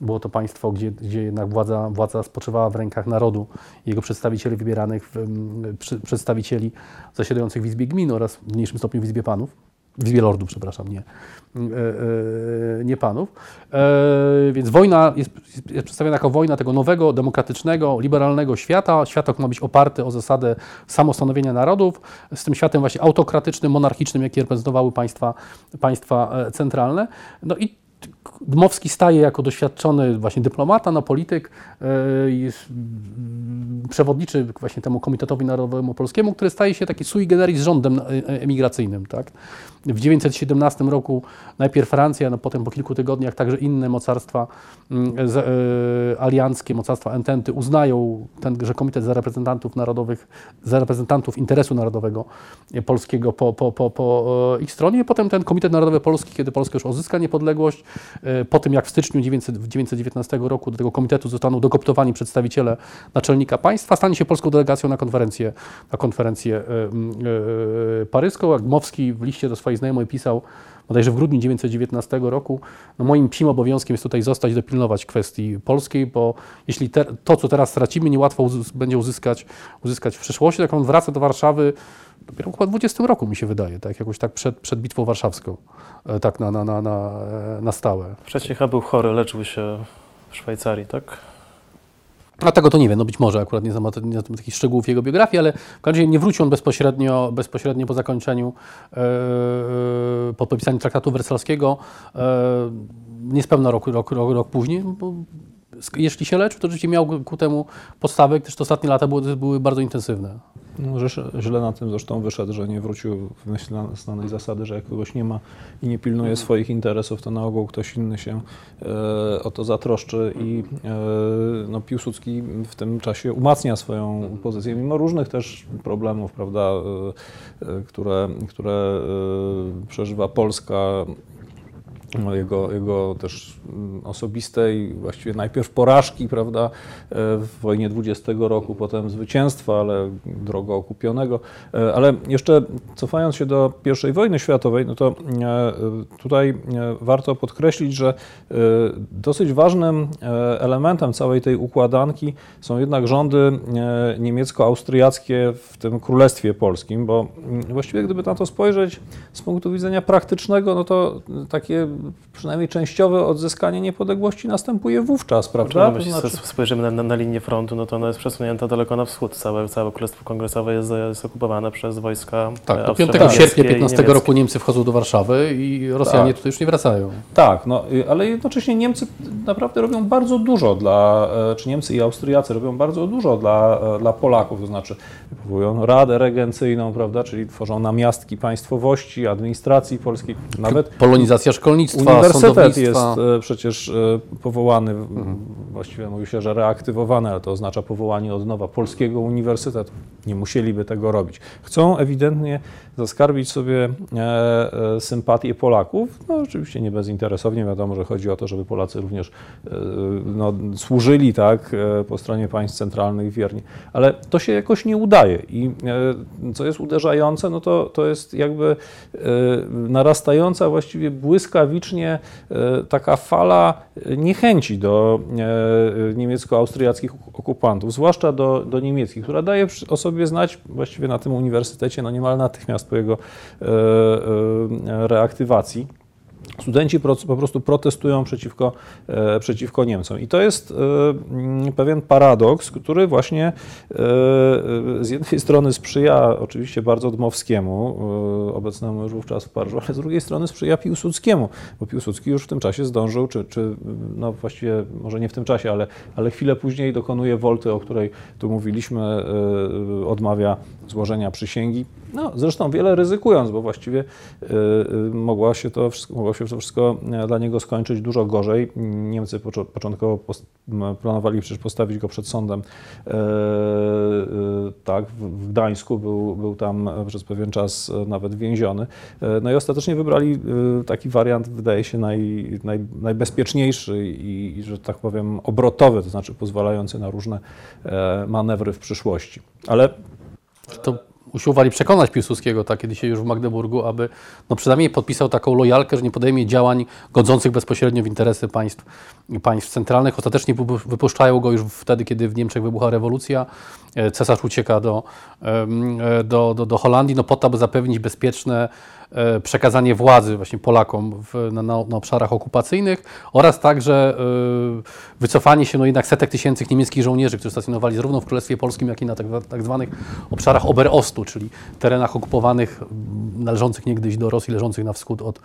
było to państwo gdzie, gdzie jednak władza, władza spoczywała w rękach narodu, jego przedstawicieli wybieranych, w, mm, przy, przedstawicieli zasiadających w Izbie Gmin oraz w mniejszym stopniu w Izbie Panów. W Izbie Lordów, przepraszam, nie, e, e, nie panów. E, więc wojna jest, jest przedstawiona jako wojna tego nowego, demokratycznego, liberalnego świata. Świata, który ma być oparty o zasadę samostanowienia narodów, z tym światem właśnie autokratycznym, monarchicznym, jaki reprezentowały państwa, państwa e, centralne. No i Dmowski staje jako doświadczony właśnie dyplomata, no, polityk, jest, mm, przewodniczy właśnie temu Komitetowi Narodowemu Polskiemu, który staje się taki sui generis rządem e, e, emigracyjnym. Tak? W 1917 roku najpierw Francja, no potem po kilku tygodniach także inne mocarstwa mm, e, alianckie, mocarstwa ententy uznają tenże Komitet za reprezentantów narodowych, za reprezentantów interesu narodowego polskiego po, po, po, po ich stronie. Potem ten Komitet Narodowy Polski, kiedy Polska już uzyska niepodległość, po tym jak w styczniu 900 w 1919 roku do tego komitetu zostaną dokoptowani przedstawiciele naczelnika państwa, stanie się polską delegacją na konferencję, na konferencję e, e, paryską. Jak Dmowski w liście do swojej znajomej pisał, bodajże w grudniu 1919 roku, no moim psim obowiązkiem jest tutaj zostać, dopilnować kwestii polskiej, bo jeśli te, to, co teraz stracimy, niełatwo uzys- będzie uzyskać, uzyskać w przyszłości, tak on wraca do Warszawy dopiero chyba w 20 roku, mi się wydaje, tak jakoś tak przed, przed Bitwą Warszawską, e, tak na, na, na, na, e, na stałe. Wcześniej chyba był chory, leczył się w Szwajcarii, tak? A tego to nie wiem, no być może akurat nie znam, nie znam takich szczegółów jego biografii, ale w każdym razie nie wrócił on bezpośrednio, bezpośrednio po zakończeniu, e, e, po podpisaniu traktatu wersalskiego, e, niespełna rok, rok, rok, rok później, jeśli się leczył, to rzeczywiście miał ku temu podstawę, gdyż te ostatnie lata były, były bardzo intensywne. No, źle na tym zresztą wyszedł, że nie wrócił w myśl znanej zasady, że jak kogoś nie ma i nie pilnuje swoich interesów, to na ogół ktoś inny się e, o to zatroszczy i e, no, Piłsudski w tym czasie umacnia swoją pozycję, mimo różnych też problemów, prawda, e, e, które, które e, przeżywa Polska jego, jego też mm, osobistej, właściwie najpierw porażki, prawda, e, w wojnie 20 roku, potem zwycięstwa, ale drogo okupionego. E, Ale jeszcze cofając się do I wojny światowej, no to e, tutaj warto podkreślić, że dosyć ważnym elementem całej tej układanki są jednak rządy niemiecko-austriackie w tym Królestwie Polskim, bo mm, właściwie gdyby na to spojrzeć z punktu widzenia praktycznego, no to takie przynajmniej częściowe odzyskanie niepodległości następuje wówczas, prawda? Jeśli To znaczy- spojrzymy na, na, na linię frontu, no to ona jest przesunięta daleko na wschód. Całe, całe Królestwo Kongresowe jest, jest okupowane przez wojska Tak, e, do 5 austro-niemieckie sierpnia i 15 niemieckie. roku Niemcy wchodzą do Warszawy i Rosjanie Tak. tutaj już nie wracają. Tak, no, y, ale jednocześnie Niemcy naprawdę robią bardzo dużo dla, e, czy Niemcy i Austriacy robią bardzo dużo dla, e, dla Polaków, to znaczy powołują Radę Regencyjną, prawda, czyli tworzą namiastki państwowości, administracji polskiej, nawet Polonizacja szkolnictwa, Uniwersytet sądownictwa. jest e, przecież e, powołany, właściwie mówi się, że reaktywowany, ale to oznacza powołanie od nowa polskiego uniwersytetu. Nie musieliby tego robić. Chcą ewidentnie zaskarbić sobie e, e, sympatię Polaków. No oczywiście nie bezinteresownie, wiadomo, że chodzi o to, żeby Polacy również e, no, służyli tak, po stronie państw centralnych wiernie. Ale to się jakoś nie udaje i co jest uderzające, no to, to jest jakby narastająca właściwie błyskawicznie taka fala niechęci do niemiecko-austriackich okupantów, zwłaszcza do, do niemieckich, która daje o sobie znać właściwie na tym uniwersytecie no niemal natychmiast po jego e, e, reaktywacji. Studenci po prostu protestują przeciwko, e, przeciwko Niemcom. I to jest e, mm, pewien paradoks, który właśnie e, z jednej strony sprzyja oczywiście bardzo Dmowskiemu, obecnemu już wówczas w Paryżu, ale z drugiej strony sprzyja Piłsudskiemu, bo Piłsudski już w tym czasie zdążył, czy, czy no właściwie może nie w tym czasie, ale, ale chwilę później dokonuje wolty, o której tu mówiliśmy, odmawia złożenia przysięgi. No, zresztą wiele ryzykując, bo właściwie mogła się to wszystko, się to wszystko e, dla niego skończyć dużo gorzej. Niemcy początkowo planowali przecież postawić go przed sądem. E, e, tak, w Gdańsku był, był tam przez pewien czas nawet więziony. No i ostatecznie wybrali taki wariant, wydaje się, naj, naj, najbezpieczniejszy i, że tak powiem, obrotowy, to znaczy pozwalający na różne manewry w przyszłości. Ale To usiłowali przekonać Piłsudskiego, tak, kiedy się już w Magdeburgu, aby no przynajmniej podpisał taką lojalkę, że nie podejmie działań godzących bezpośrednio w interesy państw, państw centralnych. Ostatecznie wypu- wypuszczają go już wtedy, kiedy w Niemczech wybucha rewolucja. E, Cesarz ucieka do, e, do, do, do Holandii, no po to, aby zapewnić bezpieczne przekazanie władzy właśnie Polakom w, na, na, obszarach okupacyjnych oraz także e, wycofanie się no jednak setek tysięcy niemieckich żołnierzy, którzy stacjonowali zarówno w Królestwie Polskim, jak i na tak, tak zwanych obszarach Oberostu, czyli terenach okupowanych należących niegdyś do Rosji, leżących na wschód od,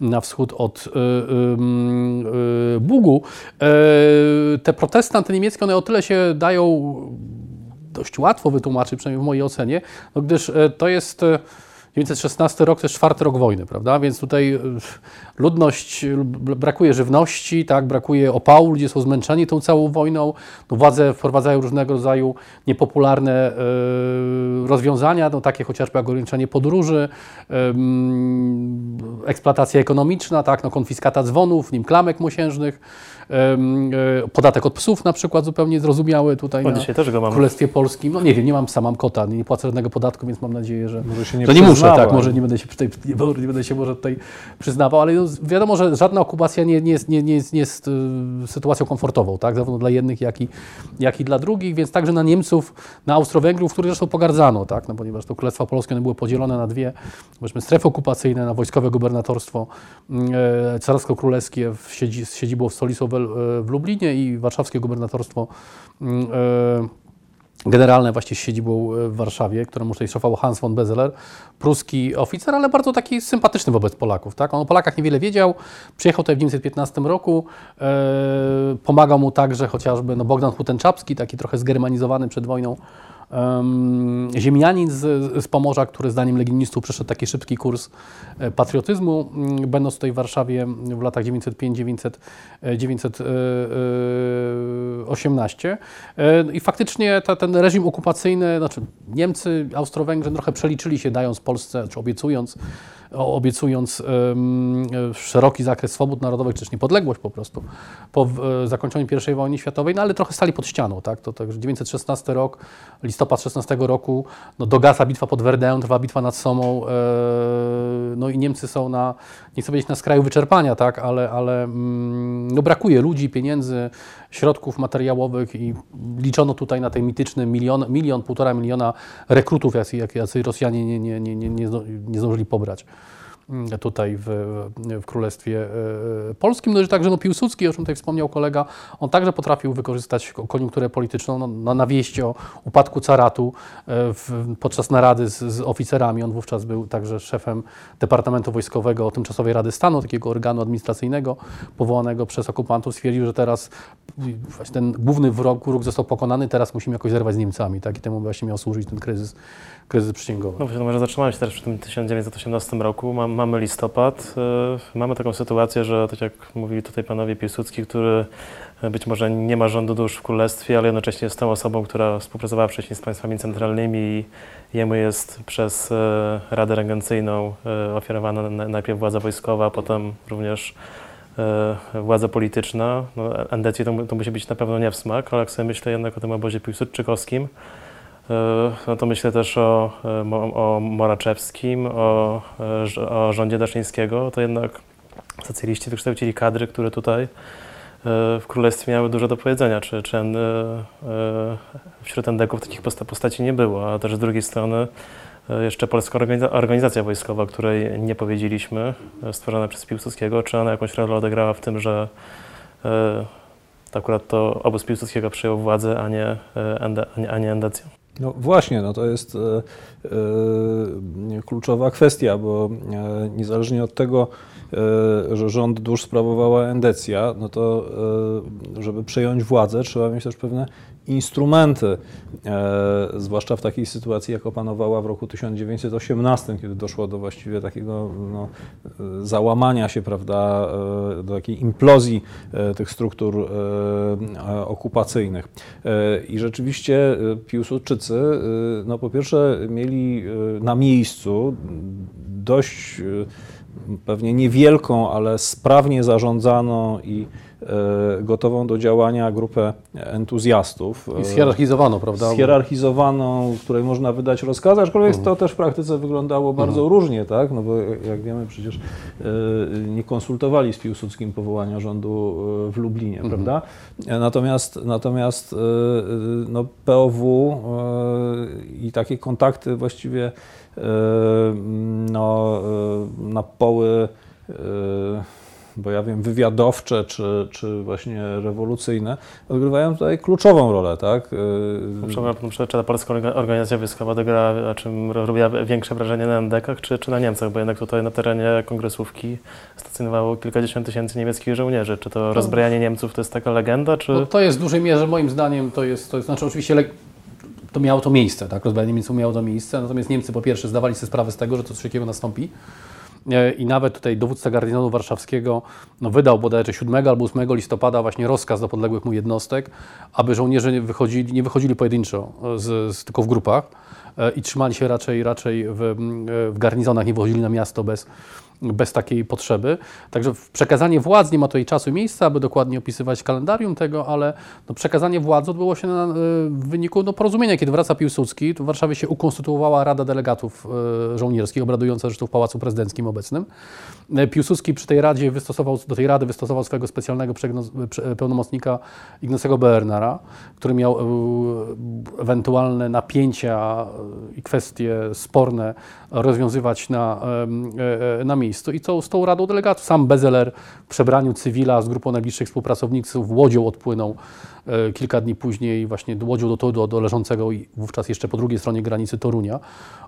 na wschód od y, y, y, Bugu. E, te protesty antyniemieckie, one o tyle się dają dość łatwo wytłumaczyć, przynajmniej w mojej ocenie, no gdyż e, to jest e, 916 rok, to jest czwarty rok wojny, prawda? Więc tutaj e, ludność, brakuje żywności, tak, brakuje opału, ludzie są zmęczeni tą całą wojną. No, władze wprowadzają różnego rodzaju niepopularne e, rozwiązania, no, takie chociażby jak ograniczenie podróży, eksploatacja ekonomiczna, tak, no, konfiskata dzwonów, nim klamek mosiężnych, podatek od psów na przykład zupełnie zrozumiały tutaj No, na dzisiaj też go w mamy. Królestwie Polskim. No nie wiem, nie mam psa, mam kota, nie płacę żadnego podatku, więc mam nadzieję, że, Może się nie że nie muszę, tak, może nie będę się tutaj, nie, nie będę się może tutaj przyznawał, ale no, wiadomo, że żadna okupacja nie, nie, jest, nie, nie jest, nie jest y, sytuacją komfortową, tak, zarówno dla jednych, jak i, jak i dla drugich, więc także na Niemców, na Austro-Węgrów, których zresztą pogardzano, tak, no, ponieważ to Królestwo Polskie one były podzielone na dwie, powiedzmy, strefy okupacyjne, na wojskowe gubernatorstwo e, carsko-królewskie w siedzi, z siedzibą w stolicy w, w Lublinie i warszawskie gubernatorstwo mm, e, generalne właśnie z siedzibą e, w Warszawie, któremu tutaj szefował Hans von Bezeler, pruski oficer, ale bardzo taki sympatyczny wobec Polaków. Tak? On o Polakach niewiele wiedział, przyjechał tutaj w 1915 roku, e, pomagał mu także chociażby no, Bogdan Hutenczapski, taki trochę zgermanizowany przed wojną ziemianin z, z Pomorza, który zdaniem legionistów przeszedł taki szybki kurs e, patriotyzmu, mm, będąc tutaj w Warszawie w latach 905-918. I faktycznie ta, ten reżim okupacyjny, znaczy Niemcy, Austro-Węgrzy trochę przeliczyli się, dając Polsce, czy obiecując, obiecując e, szeroki zakres swobód narodowych, czy też niepodległość po prostu po e, zakończeniu I wojny światowej, no ale trochę stali pod ścianą, tak? To także 916 rok, listopad 16 roku, no dogasa bitwa pod Verdun, trwa bitwa nad Somą, e, no i Niemcy są na, nie chcę powiedzieć na skraju wyczerpania, tak? Ale, ale mm, no brakuje ludzi, pieniędzy, środków materiałowych i liczono tutaj na ten mityczny milion, milion półtora miliona rekrutów, jacy, Rosjanie nie, nie, nie, nie, nie, zdążyli pobrać tutaj w, w Królestwie e, Polskim. No i także no, Piłsudski, o czym tutaj wspomniał kolega, on także potrafił wykorzystać ko- koniunkturę polityczną no, na, na wieści o upadku caratu e, w, podczas narady z, z oficerami. On wówczas był także szefem Departamentu Wojskowego Tymczasowej Rady Stanu, takiego organu administracyjnego powołanego przez okupantów. Stwierdził, że teraz właśnie ten główny wróg, wróg został pokonany, teraz musimy jakoś zerwać z Niemcami. Tak? I temu właśnie miał służyć ten kryzys, kryzys przysięgowy. No właśnie, no może zatrzymamy się też przy tym 1918 roku. Mam, mamy listopad. y, Mamy taką sytuację, że tak jak mówili tutaj panowie Piłsudski, który y, być może nie ma rządu dusz w królestwie, ale jednocześnie jest tą osobą, która współpracowała wcześniej z państwami centralnymi i jemu jest przez y, Radę Regencyjną ofiarowana na- najpierw władza wojskowa, a potem również władza polityczna. No, to, to musi być na pewno nie w smak, ale jak sobie myślę jednak o tym obozie piłsudczykowskim, E, No to myślę też o, e, o Moraczewskim, o, e, o rządzie Daszyńskiego. To jednak socjaliści wykształcili kadry, które tutaj e, w Królestwie miały dużo do powiedzenia. Czy, czy e, e, wśród endeków takich posta- postaci nie było, a też z drugiej strony e, jeszcze Polska Organiza- Organizacja Wojskowa, której nie powiedzieliśmy, e, stworzona przez Piłsudskiego, czy ona jakąś rolę odegrała w tym, że e, akurat to obóz Piłsudskiego przyjął władzę, a nie, e, a nie, a nie endecję. No właśnie, no to jest e, e, kluczowa kwestia, bo e, niezależnie od tego, rząd dusz sprawowała endecja, no to e, żeby przejąć władzę, trzeba mieć też pewne instrumenty, e, zwłaszcza w takiej sytuacji, jak opanowała w roku 1918, kiedy doszło do właściwie takiego no, e, załamania się, prawda, e, do takiej implozji e, tych struktur e, e, okupacyjnych. E, I rzeczywiście e, Piłsudczycy, e, no po pierwsze mieli e, na miejscu dość e, pewnie niewielką, ale sprawnie zarządzaną i e, gotową do działania grupę entuzjastów. I E, zhierarchizowano, prawda? Schierarchizowaną, której można wydać rozkazy, aczkolwiek Mhm. to też w praktyce wyglądało bardzo różnie, tak? No bo jak wiemy przecież e, nie konsultowali z Piłsudskim powołania rządu e, w Lublinie, Mhm. prawda? E, Natomiast, natomiast e, e, no, POW e, i takie kontakty właściwie e, no, e, na poły e, bo ja wiem, wywiadowcze czy, czy właśnie rewolucyjne, odgrywają tutaj kluczową rolę, tak? Yy, ta polska orga- organizacja wojskowa odegrała, a czym robiła większe wrażenie na NDK-ach, czy, czy na Niemcach? Bo jednak tutaj na terenie kongresówki stacjonowało kilkadziesiąt tysięcy niemieckich żołnierzy. Czy to rozbrajanie Niemców to jest taka legenda, czy... No, to jest w dużej mierze, moim zdaniem, to jest, to jest znaczy oczywiście le- to miało to miejsce, tak, rozbrajanie Niemców miało to miejsce, natomiast Niemcy po pierwsze zdawali sobie sprawę z tego, że coś takiego nastąpi. E, i nawet tutaj dowódca garnizonu warszawskiego no, wydał bodajże 7 albo 8 listopada właśnie rozkaz do podległych mu jednostek, aby żołnierze nie wychodzili, nie wychodzili pojedynczo, e, z, z, tylko w grupach e, i trzymali się raczej, raczej w, w garnizonach, nie wychodzili na miasto bez, bez takiej potrzeby. Także przekazanie władz, nie ma tutaj czasu i miejsca, aby dokładnie opisywać kalendarium tego, ale no, przekazanie władzy odbyło się na, w wyniku no, porozumienia, kiedy wraca Piłsudski. W Warszawie się ukonstytuowała Rada Delegatów y, Żołnierskich, obradująca zresztą w Pałacu Prezydenckim obecnym. E, Piłsudski przy tej Radzie wystosował, do tej Rady wystosował swojego specjalnego prze- pełnomocnika Ignacego Bernara, który miał ewentualne napięcia i kwestie sporne rozwiązywać na, e, e, na miejscu. I to z tą Radą Delegatów sam Bezeler w przebraniu cywila z grupą najbliższych współpracowników łodzią odpłynął kilka dni później właśnie łodzią do, do, do leżącego i wówczas jeszcze po drugiej stronie granicy Torunia,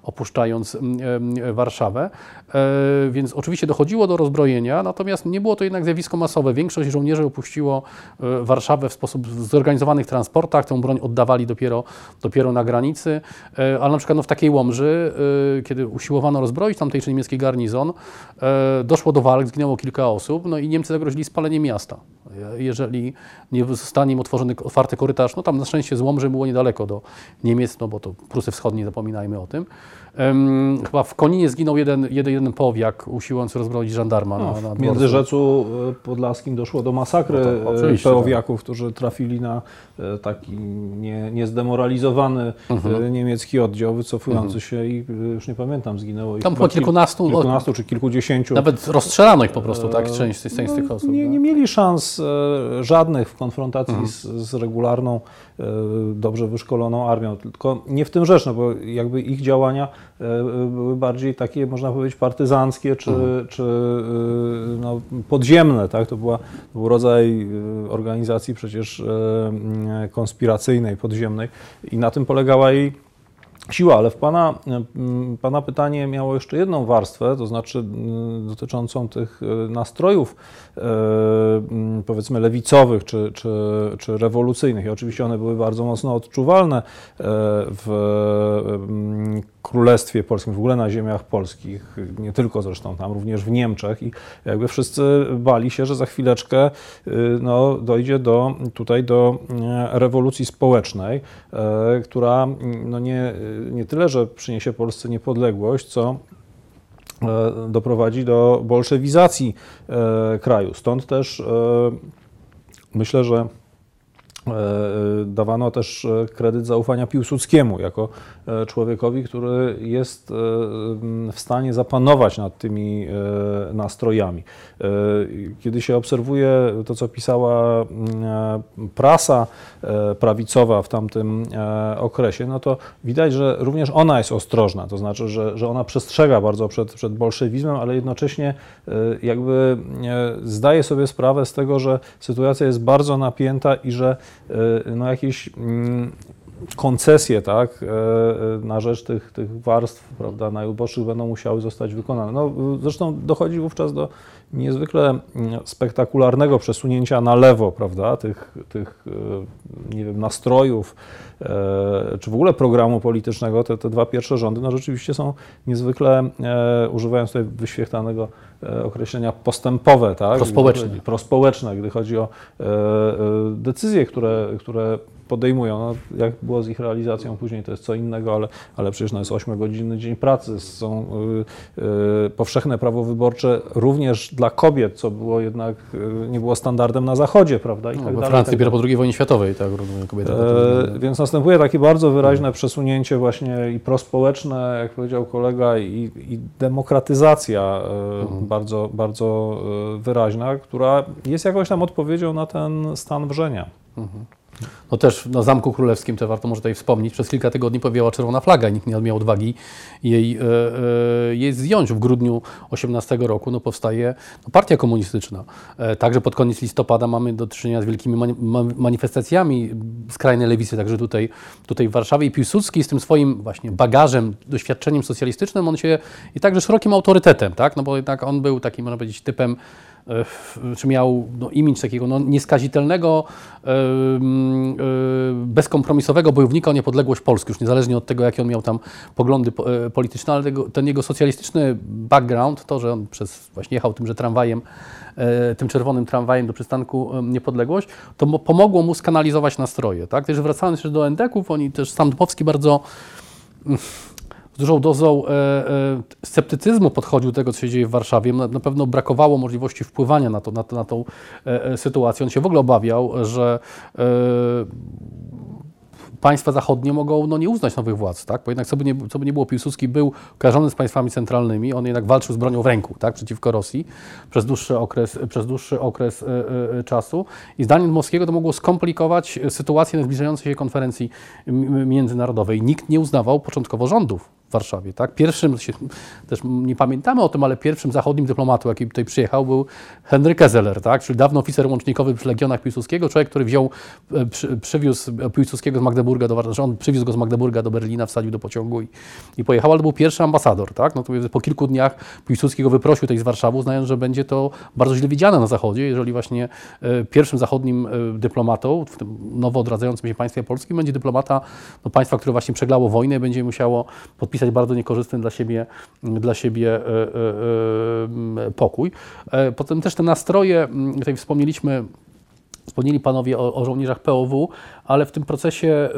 opuszczając mm, e, Warszawę. E, Więc oczywiście dochodziło do rozbrojenia, natomiast nie było to jednak zjawisko masowe. Większość żołnierzy opuściło e, Warszawę w sposób zorganizowanych transportach, tę broń oddawali dopiero, dopiero na granicy, E, ale na przykład no, w takiej Łomży, e, kiedy usiłowano rozbroić tamtejszy niemiecki garnizon, e, doszło do walk, zginęło kilka osób, no i Niemcy zagrozili spalenie miasta. Je- Jeżeli nie zostanie im otworzony otwarty korytarz, no tam na szczęście z Łomży było niedaleko do Niemiec, no bo to Prusy Wschodnie, zapominajmy o tym. Em, chyba w Koninie zginął jeden, jeden, jeden powiak, usiłując rozbroić żandarma na, na W. Międzyrzecu e, Podlaskim doszło do masakry No to e, oczywiście, peowiaków, którzy trafili na e, taki nie, niezdemoralizowany Mhm. e, niemiecki oddział wycofujący się i e, już nie pamiętam, zginęło ich Tam chyba po kilkunastu- kil, kilkunastu czy kilkudziesięciu. Nawet rozstrzelano ich po prostu, tak, E, część, z część z tych no, osób. Nie, no. nie mieli szans e, żadnych w konfrontacji Mhm. z, z regularną, e, dobrze wyszkoloną armią. Tylko nie w tym rzecz, no bo jakby ich działania e, były bardziej takie, można powiedzieć, partyzanckie czy, Mhm. czy e, no, podziemne. Tak? To, była, to był rodzaj e, organizacji przecież e, konspiracyjnej, podziemnej i na tym polegała jej siła, ale w pana, mm, pana pytanie miało jeszcze jedną warstwę, to znaczy mm, dotyczącą tych e, nastrojów e, mm, powiedzmy lewicowych czy, czy, czy rewolucyjnych. I oczywiście one były bardzo mocno odczuwalne e, w Królestwie Polskim, w ogóle na ziemiach polskich, nie tylko zresztą tam, również w Niemczech i jakby wszyscy bali się, że za chwileczkę no, dojdzie do, tutaj do rewolucji społecznej, która no nie, nie tyle, że przyniesie Polsce niepodległość, co e, doprowadzi do bolszewizacji e, kraju. Stąd też e, myślę, że dawano też kredyt zaufania Piłsudskiemu jako człowiekowi, który jest e, w stanie zapanować nad tymi e, nastrojami. E, Kiedy się obserwuje to, co pisała mm, e, prasa e, prawicowa w tamtym e, okresie, no to widać, że również ona jest ostrożna, to znaczy, że, że ona przestrzega bardzo przed, przed bolszewizmem, ale jednocześnie e, jakby e, zdaje sobie sprawę z tego, że sytuacja jest bardzo napięta i że e, no jakieś mm, koncesje tak, e, e, na rzecz tych, tych warstw prawda, najuboższych będą musiały zostać wykonane. No, zresztą dochodzi wówczas do niezwykle mm, spektakularnego przesunięcia na lewo prawda, tych, tych e, nie wiem, nastrojów, czy w ogóle programu politycznego. Te, te dwa pierwsze rządy no, rzeczywiście są niezwykle, używając tutaj wyświechtanego określenia, postępowe. Tak? Prospołeczne. Gdy- prospołeczne, gdy chodzi o decyzje, które, które podejmują. No, jak było z ich realizacją później, to jest co innego, ale, ale przecież no jest 8-godzinny dzień pracy, są y, y, powszechne prawo wyborcze również dla kobiet, co było jednak, y, nie było standardem na Zachodzie, prawda? I No, tak we Francji tak dopiero po II wojnie światowej, tak, kobiety. E, więc następuje takie bardzo wyraźne przesunięcie właśnie i prospołeczne, jak powiedział kolega, i, i demokratyzacja e, bardzo, bardzo e, wyraźna, która jest jakąś tam odpowiedzią na ten stan wrzenia. No też na Zamku Królewskim, to warto może tutaj wspomnieć, przez kilka tygodni powiała czerwona flaga i nikt nie miał odwagi jej, e, e, jej zdjąć. W grudniu 18 roku no, powstaje no, partia komunistyczna. E, także pod koniec listopada mamy do czynienia z wielkimi mani ma- manifestacjami skrajnej lewicy, także tutaj, tutaj w Warszawie. I Piłsudski z tym swoim właśnie bagażem, doświadczeniem socjalistycznym, on się i także szerokim autorytetem, tak? no bo jednak on był takim, można powiedzieć, typem czy miał no, takiego no, nieskazitelnego, mm, e, bezkompromisowego bojownika o niepodległość Polski, już niezależnie od tego, jakie on miał tam poglądy po- e, polityczne, ale tego, ten jego socjalistyczny background, to, że on przez, właśnie jechał tymże tramwajem, e, tym czerwonym tramwajem do przystanku Niepodległość, to mo- pomogło mu skanalizować nastroje. Tak? Też wracając jeszcze do endeków, oni też, sam Dmowski bardzo z dużą dozą e, e, sceptycyzmu podchodził do tego, co się dzieje w Warszawie. Na, na pewno brakowało możliwości wpływania na, to, na, na tą e, e, sytuację. On się w ogóle obawiał, że e, państwa zachodnie mogą no, nie uznać nowych władz, tak? bo jednak co by, nie, co by nie było, Piłsudski był kojarzony z państwami centralnymi, on jednak walczył z bronią w ręku tak? przeciwko Rosji przez dłuższy okres, przez dłuższy okres e, czasu i zdaniem Dmowskiego to mogło skomplikować sytuację na zbliżającej się konferencji międzynarodowej. Nikt nie uznawał początkowo rządów w Warszawie. Tak? Pierwszym, też nie pamiętamy o tym, ale pierwszym zachodnim dyplomatą, jaki tutaj przyjechał, był Henryk Kezeler, tak? czyli dawny oficer łącznikowy przy Legionach Piłsudskiego, człowiek, który wziął, e, przy, przywiózł Piłsudskiego z Magdeburga do Warszawy, on przywiózł go z Magdeburga do Berlina, wsadził do pociągu i, i pojechał, ale to był pierwszy ambasador. Tak? No to po kilku dniach Piłsudski go wyprosił tej z Warszawy, uznając, że będzie to bardzo źle widziane na Zachodzie, jeżeli właśnie e, pierwszym zachodnim e, dyplomatą, w tym nowo odradzającym się państwie polskim, będzie dyplomata no, państwa, które właśnie przeglało wojnę i będzie musiało podpisać bardzo niekorzystny dla siebie, dla siebie e, e, e, pokój. Potem też te nastroje, tutaj wspomnieliśmy, Wspomnieli panowie o, o żołnierzach POW, ale w tym procesie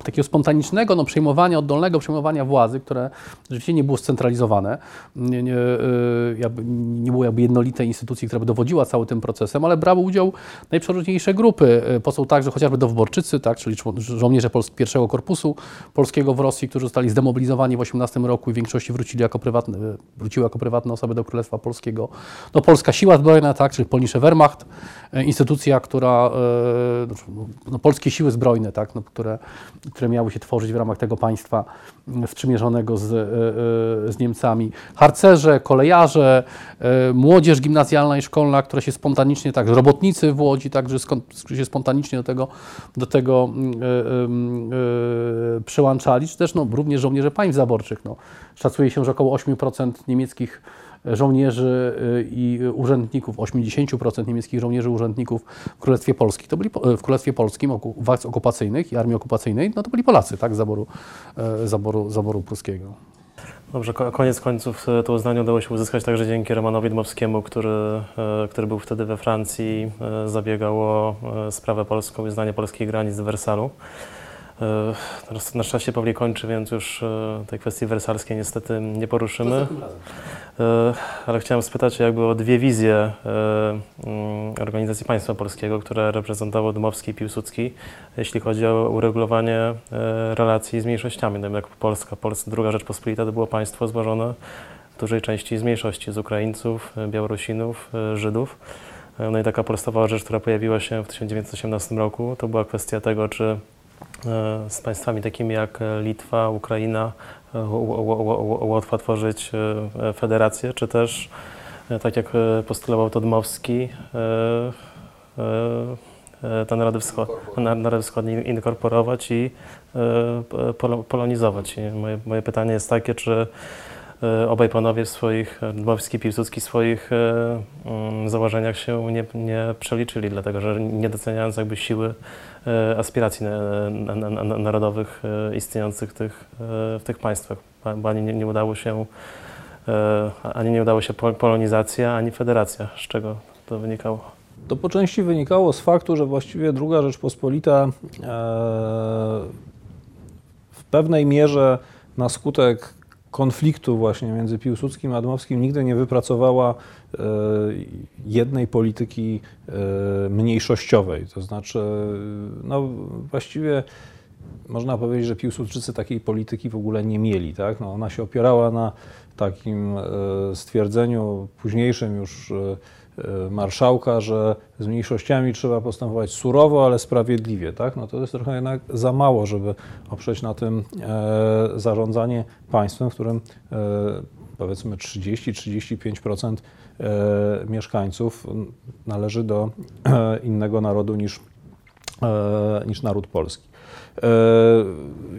y, takiego spontanicznego no, przejmowania, oddolnego przejmowania władzy, które rzeczywiście nie było scentralizowane, nie, nie, y, jakby, nie było jakby jednolitej instytucji, która by dowodziła całym tym procesem, ale brały udział najprzeróżniejsze grupy. Y, To są także chociażby dowborczycy, tak, czyli żołnierze Pols- pierwszego korpusu polskiego w Rosji, którzy zostali zdemobilizowani w 18 roku i w większości wrócili jako prywatne, wróciły jako prywatne osoby do Królestwa Polskiego. No, Polska Siła Zbrojna, tak, czyli Polnische Wehrmacht, e, instytucja, która, e, znaczy, no, polskie siły zbrojne, tak, no, które, które miały się tworzyć w ramach tego państwa mm, sprzymierzonego z, e, e, z Niemcami. Harcerze, kolejarze, e, młodzież gimnazjalna i szkolna, która się spontanicznie, tak, robotnicy w Łodzi, także się spontanicznie do tego, do tego mm, em, przyłączali, czy też no, również żołnierze państw zaborczych. No. Szacuje się, że około 8% niemieckich żołnierzy y, i urzędników, 80% niemieckich żołnierzy urzędników w Królestwie Polskim, to byli w Królestwie Polskim władz okupacyjnych i armii okupacyjnej, no to byli Polacy, tak, z zaboru, e, zaboru, zaboru pruskiego. Dobrze, ko- koniec końców e, to uznanie udało się uzyskać także dzięki Romanowi Dmowskiemu, który, e, który był wtedy we Francji, zabiegał o sprawę polską i uznanie polskich granic z Wersalu. E, Teraz nasz czas się powoli kończy, więc już tej kwestii wersalskiej niestety nie poruszymy. E, Ale chciałem spytać jakby o dwie wizje e, mm, Organizacji Państwa Polskiego, które reprezentował Dmowski i Piłsudski, jeśli chodzi o uregulowanie e, relacji z mniejszościami. No, jak Polska, Polska, druga Rzeczpospolita to było państwo złożone w dużej części z mniejszości, z Ukraińców, Białorusinów, Żydów. No i taka podstawowa rzecz, która pojawiła się w 1918 roku, to była kwestia tego, czy z państwami takimi jak Litwa, Ukraina, Łotwa tworzyć e, federację, czy też, e, tak jak e, postulował to Dmowski, e, te narody, wscho- na- narody wschodnie inkorporować i polonizować. I moje, moje pytanie jest takie, czy obaj panowie w swoich, e, Dmowski i Piłsudski w swoich e, mm, założeniach się nie, nie przeliczyli, dlatego że nie doceniając jakby siły e, aspiracji na, na, na, na, narodowych e, istniejących w tych, e, w tych państwach, bo- ani nie, udało się e, ani nie udało się pol- polonizacja, ani federacja, z czego to wynikało. To po części wynikało z faktu, że właściwie druga Rzeczpospolita e, w pewnej mierze na skutek konfliktu właśnie między Piłsudskim a Dmowskim nigdy nie wypracowała e, jednej polityki e, mniejszościowej. To znaczy, no właściwie można powiedzieć, że Piłsudczycy takiej polityki w ogóle nie mieli. Tak? No, ona się opierała na takim e, stwierdzeniu późniejszym już e, e, marszałka, że z mniejszościami trzeba postępować surowo, ale sprawiedliwie. Tak? No to jest trochę jednak za mało, żeby oprzeć na tym e, zarządzanie państwem, w którym e, powiedzmy 30-35% e, mieszkańców należy do e, innego narodu niż, e, niż naród polski. E,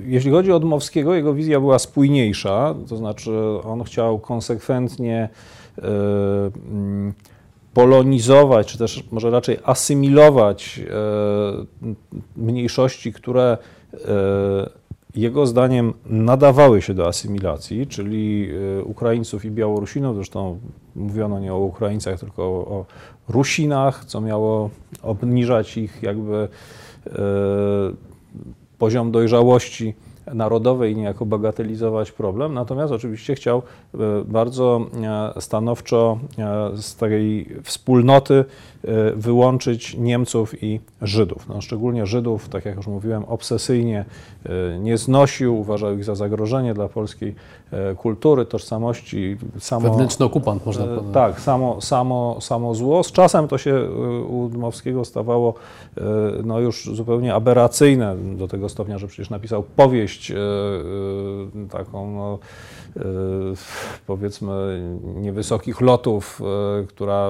Jeśli chodzi o Dmowskiego, jego wizja była spójniejsza, to znaczy on chciał konsekwentnie e, polonizować, czy też może raczej asymilować e, mniejszości, które e, jego zdaniem nadawały się do asymilacji, czyli e, Ukraińców i Białorusinów, zresztą mówiono nie o Ukraińcach, tylko o, Rusinach, co miało obniżać ich jakby poziom dojrzałości narodowej niejako bagatelizować problem. Natomiast oczywiście chciał e, bardzo e, stanowczo e, z tej wspólnoty wyłączyć Niemców i Żydów. No, szczególnie Żydów, tak jak już mówiłem, obsesyjnie e, nie znosił, uważał ich za zagrożenie dla polskiej e, kultury, tożsamości. Samo, Wewnętrzny okupant, można powiedzieć. Tak, samo, samo, samo zło. Z czasem to się u Dmowskiego stawało no już zupełnie aberracyjne do tego stopnia, że przecież napisał powieść taką, no, powiedzmy, niewysokich lotów, która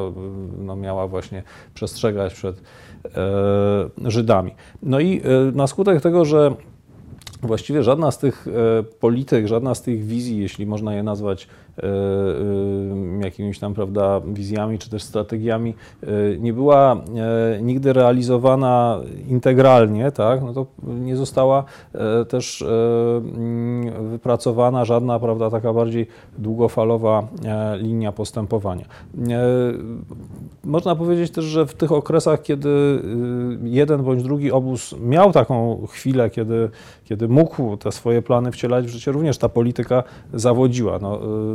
no, miała właśnie przestrzegać przed e, Żydami. No i e, na skutek tego, że Właściwie żadna z tych e, polityk, żadna z tych wizji, jeśli można je nazwać jakimiś tam, prawda, wizjami czy też strategiami, e, nie była nigdy realizowana integralnie, tak, no to nie została też mm, wypracowana żadna, prawda, taka bardziej długofalowa linia postępowania. Można powiedzieć też, że w tych okresach, kiedy y, jeden bądź drugi obóz miał taką chwilę, kiedy, kiedy mógł te swoje plany wcielać w życie, również ta polityka zawodziła. No,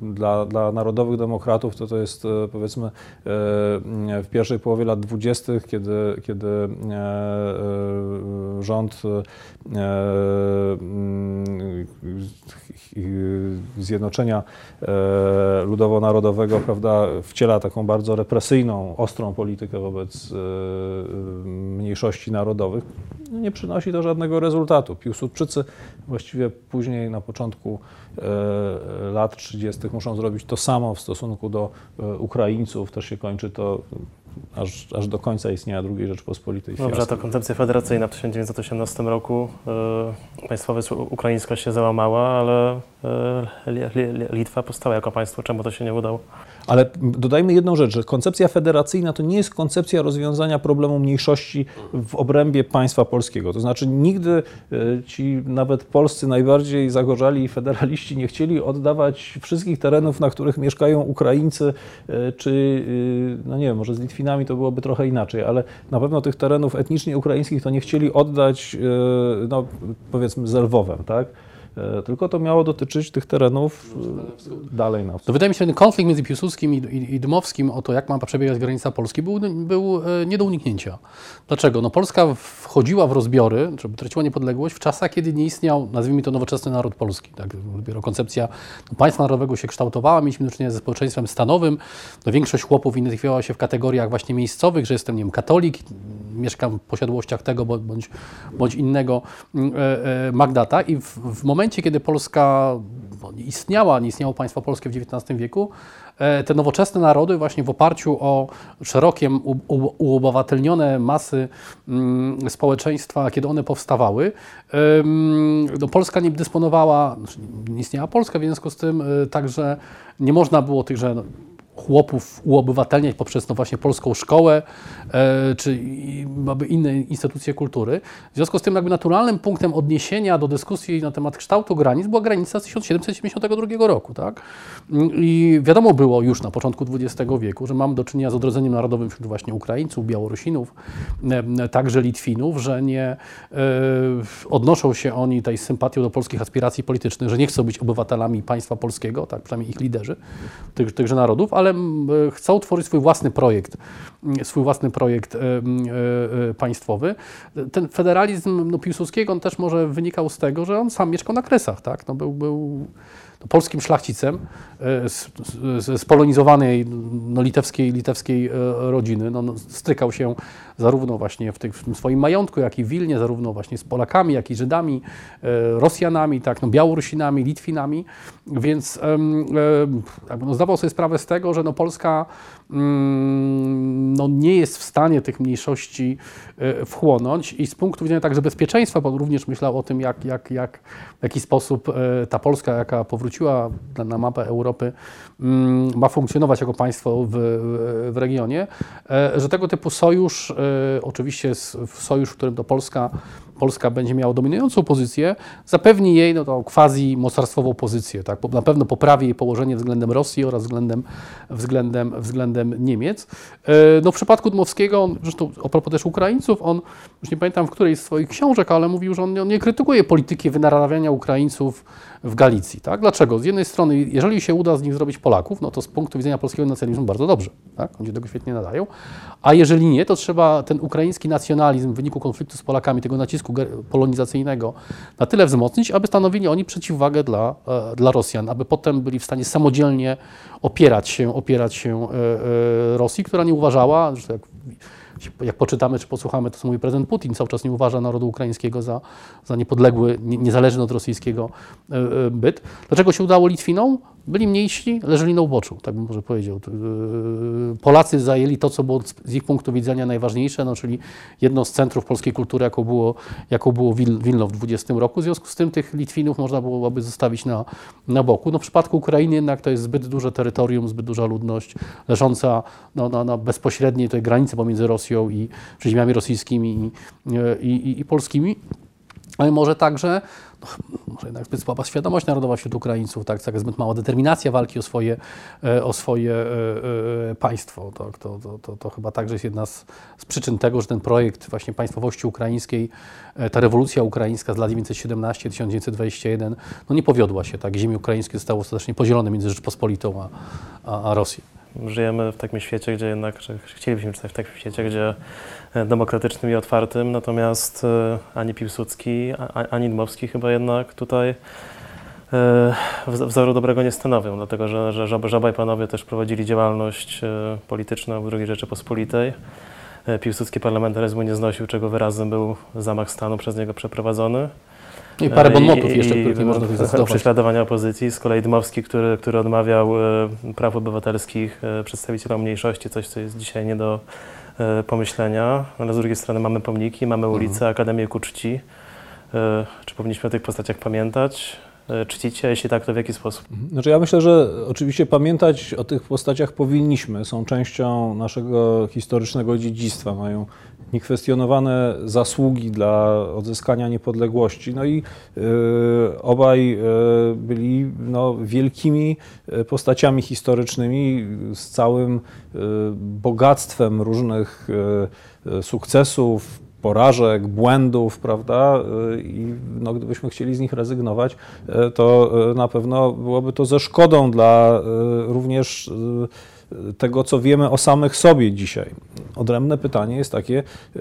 dla, dla narodowych demokratów to to jest y, powiedzmy y, w pierwszej połowie lat dwudziestych, kiedy, kiedy e, e, rząd e, Zjednoczenia e, Ludowo-Narodowego prawda, wciela taką bardzo represyjną, ostrą politykę wobec e, mniejszości narodowych, no nie przynosi to żadnego rezultatu. Piłsudczycy właściwie później, na początku e, lat 30. muszą zrobić to samo w stosunku do e, Ukraińców. Też się kończy to aż, aż do końca istnienia II Rzeczpospolitej. Dobrze, a ta koncepcja federacyjna w 1918 roku, e, państwowość ukraińska się załamała, ale e, Li- Litwa powstała jako państwo. Czemu to się nie udało? Ale dodajmy jedną rzecz, że koncepcja federacyjna to nie jest koncepcja rozwiązania problemu mniejszości w obrębie państwa polskiego. To znaczy nigdy e, ci nawet polscy najbardziej zagorzali federaliści nie chcieli oddawać wszystkich terenów, na których mieszkają Ukraińcy, e, czy e, no nie wiem, może z Litwinami to byłoby trochę inaczej, ale na pewno tych terenów etnicznie ukraińskich to nie chcieli oddać, no powiedzmy z Lwowem, tak? E, Tylko to miało dotyczyć tych terenów e, dalej na wschód. No wydaje mi się, że ten konflikt między Piłsudskim i, i, i Dmowskim o to, jak ma przebiegać granica Polski, był, był e, nie do uniknięcia. Dlaczego? No Polska wchodziła w rozbiory, czy traciła niepodległość w czasach, kiedy nie istniał, nazwijmy to, nowoczesny naród polski. Tak? Dopiero koncepcja no, państwa narodowego się kształtowała, mieliśmy do czynienia ze społeczeństwem stanowym. No, większość chłopów identyfikowała się w kategoriach właśnie miejscowych, że jestem, nie wiem, katolik, mieszkam w posiadłościach tego bądź, bądź innego mm, e, e, Magdata i w, w momencie, kiedy Polska no, istniała, nie istniało państwo polskie w XIX wieku, e, te nowoczesne narody właśnie w oparciu o szerokie, uobywatelnione masy mm, społeczeństwa, kiedy one powstawały, no, Polska nie dysponowała, znaczy nie istniała Polska, w związku z tym e, także nie można było tychże no, chłopów uobywatelniać poprzez no właśnie polską szkołę e, czy inne instytucje kultury. W związku z tym jakby naturalnym punktem odniesienia do dyskusji na temat kształtu granic była granica z 1772 roku. Tak? I wiadomo było już na początku XX wieku, że mamy do czynienia z odrodzeniem narodowym wśród właśnie Ukraińców, Białorusinów, także Litwinów, że nie e, odnoszą się oni tej sympatią do polskich aspiracji politycznych, że nie chcą być obywatelami państwa polskiego, tak przynajmniej ich liderzy tych, tychże narodów, ale mm, e, chcą tworzyć swój własny projekt, swój własny projekt e, e, państwowy. Ten federalizm no, Piłsudskiego on też może wynikał z tego, że on sam mieszkał na Kresach, tak? No, był, był polskim szlachcicem e, z, z, z polonizowanej no, litewskiej, litewskiej e, rodziny. No, no, strykał się zarówno właśnie w, tych, w tym swoim majątku, jak i w Wilnie, zarówno właśnie z Polakami, jak i Żydami, e, Rosjanami, tak, no, Białorusinami, Litwinami, więc no, zdawał sobie sprawę z tego, że no, Polska mm, no, nie jest w stanie tych mniejszości wchłonąć i z punktu widzenia także bezpieczeństwa, bo również myślał o tym, jak, jak, jak, w jaki sposób ta Polska, jaka powróciła na, na mapę Europy, mm, ma funkcjonować jako państwo w, w, regionie, e, że tego typu sojusz, e, oczywiście sojusz, w którym to Polska, Polska będzie miała dominującą pozycję, zapewni jej no, tą quasi-mocarstwową pozycję. Tak? Na pewno poprawi jej położenie względem Rosji oraz względem, względem, względem Niemiec. E, No, w przypadku Dmowskiego, on, zresztą a propos też Ukraińców, on, już nie pamiętam w której z swoich książek, ale mówił, że on, on nie krytykuje polityki wynarabiania Ukraińców w Galicji. Tak? Dlaczego? Z jednej strony, jeżeli się uda z nich zrobić Polaków, no to z punktu widzenia polskiego nacjonalizmu bardzo dobrze. Tak? Oni tego świetnie nadają. A jeżeli nie, to trzeba ten ukraiński nacjonalizm w wyniku konfliktu z Polakami, tego nacisku polonizacyjnego na tyle wzmocnić, aby stanowili oni przeciwwagę dla, e, dla Rosjan, aby potem byli w stanie samodzielnie opierać się, opierać się e, e, Rosji, która nie uważała, zresztą jak jak poczytamy czy posłuchamy, to co mówi prezydent Putin, cały czas nie uważa narodu ukraińskiego za, za niepodległy, nie- niezależny od rosyjskiego byt. Dlaczego się udało Litwinom? Byli mniejsi, leżeli na uboczu, tak bym może powiedział. E, Polacy zajęli to, co było z- ich punktu widzenia najważniejsze, no, czyli jedno z centrów polskiej kultury, jaką było, jaką było Wil, Wilno w 20 roku. W związku z tym tych Litwinów można byłoby zostawić na, na boku. No, w przypadku Ukrainy jednak to jest zbyt duże terytorium, zbyt duża ludność, leżąca no, na, na bezpośredniej tej granicy pomiędzy Rosją i ziemiami rosyjskimi i, i, i, i polskimi. Ale może także, może jednak zbyt słaba świadomość narodowa wśród Ukraińców, tak, taka zbyt mała determinacja walki o swoje, e, o swoje e, e, państwo. To, to, to, to, to chyba także jest jedna z, z przyczyn tego, że ten projekt właśnie państwowości ukraińskiej, ta rewolucja ukraińska z lat 1917-1921, no nie powiodła się. Tak? Ziemie ukraińskie zostało ostatecznie podzielone między Rzeczpospolitą a, a, a Rosją. Żyjemy w takim świecie, gdzie jednak, chcielibyśmy żyć w takim świecie, gdzie demokratycznym i otwartym, natomiast e, ani Piłsudski, ani Dmowski chyba jednak tutaj e, wz- wzoru dobrego nie stanowią, dlatego że, że Żab- Żaba i panowie też prowadzili działalność e, polityczną w II Rzeczypospolitej. E, Piłsudski parlamentaryzmu nie znosił, czego wyrazem był zamach stanu przez niego przeprowadzony. I parę E, bonmotów jeszcze, których nie można zdecydować. Prześladowania opozycji. Z kolei Dmowski, który, który odmawiał e, praw obywatelskich e, przedstawicielom mniejszości, coś, co jest dzisiaj nie do e, pomyślenia. Ale z drugiej strony mamy pomniki, mamy ulice, Mhm. Akademię ku czci. E, Czy powinniśmy o tych postaciach pamiętać? E, Czcić je? Jeśli tak, to w jaki sposób? Znaczy ja myślę, że oczywiście pamiętać o tych postaciach powinniśmy. Są częścią naszego historycznego dziedzictwa, mają niekwestionowane zasługi dla odzyskania niepodległości. No i y, obaj y, byli no, wielkimi y, postaciami historycznymi z całym y, bogactwem różnych sukcesów, porażek, błędów, prawda? I no, gdybyśmy chcieli z nich rezygnować, to na pewno byłoby to ze szkodą dla również tego, co wiemy o samych sobie dzisiaj. Odrębne pytanie jest takie, y,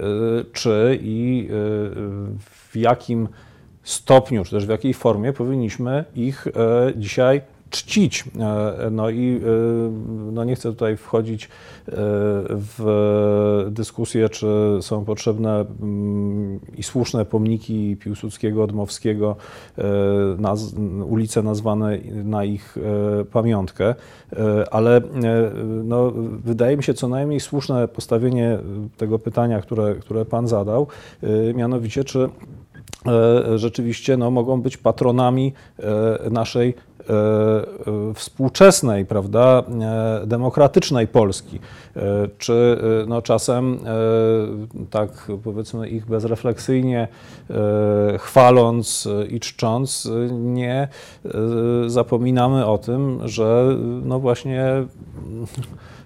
czy i y, w jakim stopniu, czy też w jakiej formie powinniśmy ich e, dzisiaj czcić. E, No i e, no nie chcę tutaj wchodzić e, w dyskusję, czy są potrzebne mm, i słuszne pomniki Piłsudskiego, Odmowskiego, naz, ulice nazwane na ich pamiątkę, ale no, wydaje mi się co najmniej słuszne postawienie tego pytania, które, które Pan zadał, mianowicie czy rzeczywiście no, mogą być patronami naszej współczesnej, prawda, e, demokratycznej Polski. E, Czy e, no, czasem e, tak powiedzmy ich bezrefleksyjnie e, chwaląc e, i czcząc, e, nie e, zapominamy o tym, że no właśnie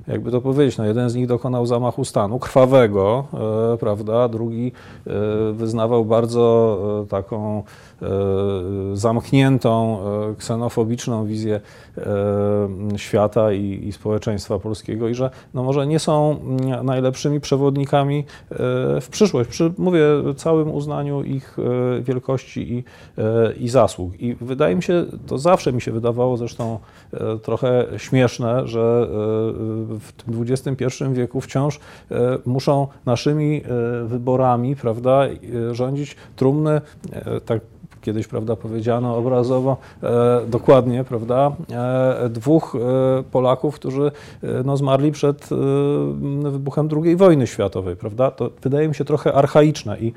jakby to powiedzieć, no jeden z nich dokonał zamachu stanu krwawego, e, prawda, drugi e, wyznawał bardzo e, taką e, zamkniętą, e, ksenofobiczną wizję e, świata i, i społeczeństwa polskiego i że no może nie są najlepszymi przewodnikami e, w przyszłość, przy, mówię, całym uznaniu ich e, wielkości i, e, i zasług. I wydaje mi się, to zawsze mi się wydawało zresztą e, trochę śmieszne, że e, w tym XXI wieku wciąż e, muszą naszymi e, wyborami, prawda, e, rządzić trumny, e, tak kiedyś, prawda, powiedziano obrazowo, e, dokładnie, prawda, e, dwóch e, Polaków, którzy no, zmarli przed wybuchem II wojny światowej, prawda, to wydaje mi się trochę archaiczne i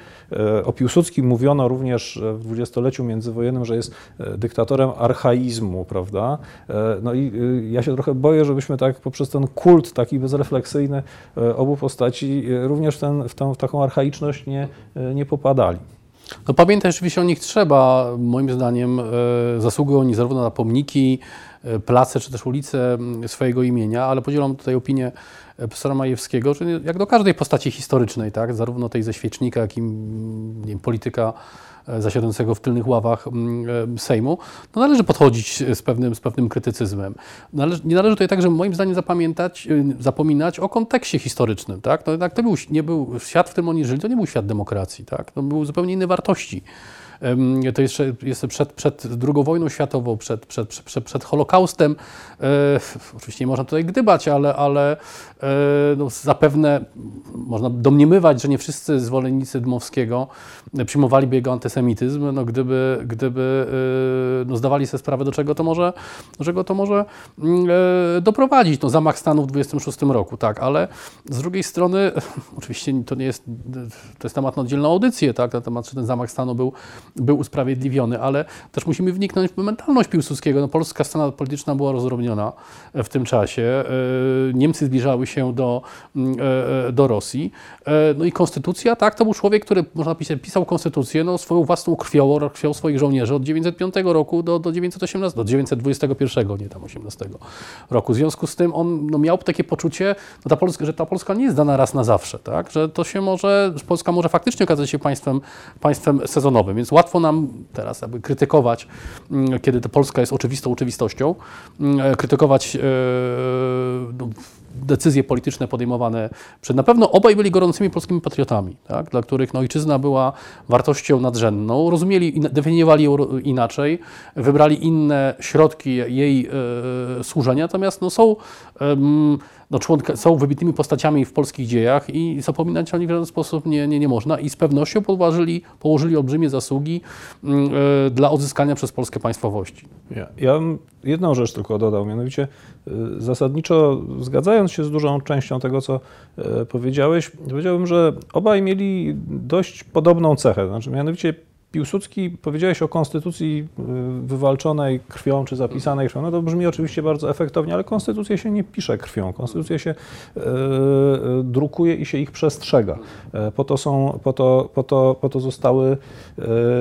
o Piłsudskim mówiono również w dwudziestoleciu międzywojennym, że jest dyktatorem archaizmu, prawda, no i ja się trochę boję, żebyśmy tak poprzez ten kult taki bezrefleksyjny obu postaci również ten, w, tą, w taką archaiczność nie, nie popadali. No pamiętać oczywiście o nich trzeba, moim zdaniem e, zasługują oni zarówno na pomniki, e, place czy też ulice m, swojego imienia, ale podzielam tutaj opinię e, profesora Majewskiego, że jak do każdej postaci historycznej, tak, zarówno tej ze świecznika, jak i m, nie wiem, polityka zasiadającego w tylnych ławach m, e, Sejmu, no należy podchodzić z pewnym, z pewnym krytycyzmem. Należy, nie należy tutaj także moim zdaniem zapamiętać, e, zapominać o kontekście historycznym. Tak? No, jednak to był, nie był, świat, w którym oni żyli, to nie był świat demokracji. Tak? To były zupełnie inne wartości to jeszcze jest przed, przed II wojną światową, przed, przed, przed, przed Holokaustem. E, oczywiście nie można tutaj gdybać, ale, ale e, no, zapewne można domniemywać, że nie wszyscy zwolennicy Dmowskiego przyjmowaliby jego antysemityzm, no, gdyby, gdyby e, no, zdawali sobie sprawę, do czego to może, do czego to może mm, e, doprowadzić. No, zamach stanu w 26 roku, tak, ale z drugiej strony, oczywiście to nie jest, to jest temat na oddzielną audycję, tak, na temat, czy ten zamach stanu był, był usprawiedliwiony, ale też musimy wniknąć w mentalność Piłsudskiego. No, polska scena polityczna była rozdrobniona w tym czasie. E, Niemcy zbliżały się do, mm, e, e, do Rosji. E, No i konstytucja, tak, to był człowiek, który, można pisać, pisał konstytucję no, swoją własną krwią, krwią swoich żołnierzy od 905 roku do, do 918, do 921, nie tam 18 roku. W związku z tym on no, miał takie poczucie, no, ta Polska, że ta Polska nie jest dana raz na zawsze, tak, że to się może, że Polska może faktycznie okazać się państwem, państwem sezonowym, więc łatwo nam teraz jakby krytykować, mm, kiedy ta Polska jest oczywistą oczywistością, mm, krytykować e, no, decyzje polityczne podejmowane przed. Na pewno obaj byli gorącymi polskimi patriotami, tak? dla których no, ojczyzna była wartością nadrzędną. Rozumieli, definiowali ją inaczej, wybrali inne środki jej e, służenia, natomiast no, są, no, członka, są wybitnymi postaciami w polskich dziejach i zapominać o nich w żaden sposób nie, nie, nie można. I z pewnością położyli, położyli olbrzymie zasługi mm, e, dla odzyskania przez Polskę państwowości. Ja, ja jedną rzecz tylko dodał, mianowicie y, zasadniczo zgadzając się z dużą częścią tego, co e, powiedziałeś, powiedziałbym, że obaj mieli dość podobną cechę. Znaczy, mianowicie Piłsudski, powiedziałeś o konstytucji y, wywalczonej krwią czy zapisanej krwią. No to brzmi oczywiście bardzo efektownie, ale konstytucję się nie pisze krwią. Konstytucję się e, e, drukuje i się ich przestrzega. E, Po to, są, po to, po to, po to zostały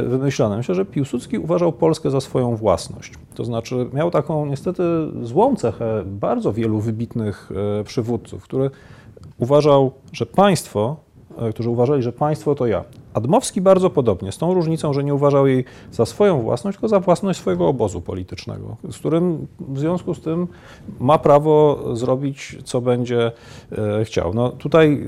wymyślone. Myślę, że Piłsudski uważał Polskę za swoją własność. To znaczy miał taką niestety złą cechę bardzo wielu wybitnych e, przywódców, który uważał, że państwo, e, którzy uważali, że państwo to ja. Admowski bardzo podobnie, z tą różnicą, że nie uważał jej za swoją własność, tylko za własność swojego obozu politycznego, z którym w związku z tym ma prawo zrobić, co będzie e, chciał. No tutaj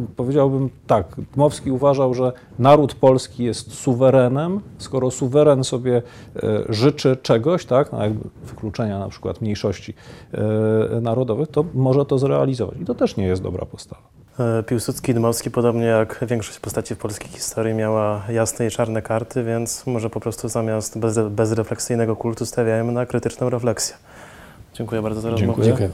y, powiedziałbym tak, Dmowski uważał, że naród polski jest suwerenem, skoro suweren sobie e, życzy czegoś, tak, no jakby wykluczenia na przykład mniejszości e, narodowych, to może to zrealizować. I to też nie jest dobra postawa. E, Piłsudski Dmowski, podobnie jak większość postaci w polskiej historii, miała jasne i czarne karty, więc może po prostu zamiast bez, bezrefleksyjnego kultu stawiajmy na krytyczną refleksję. Dziękuję bardzo za rozmowę. Dziękuję.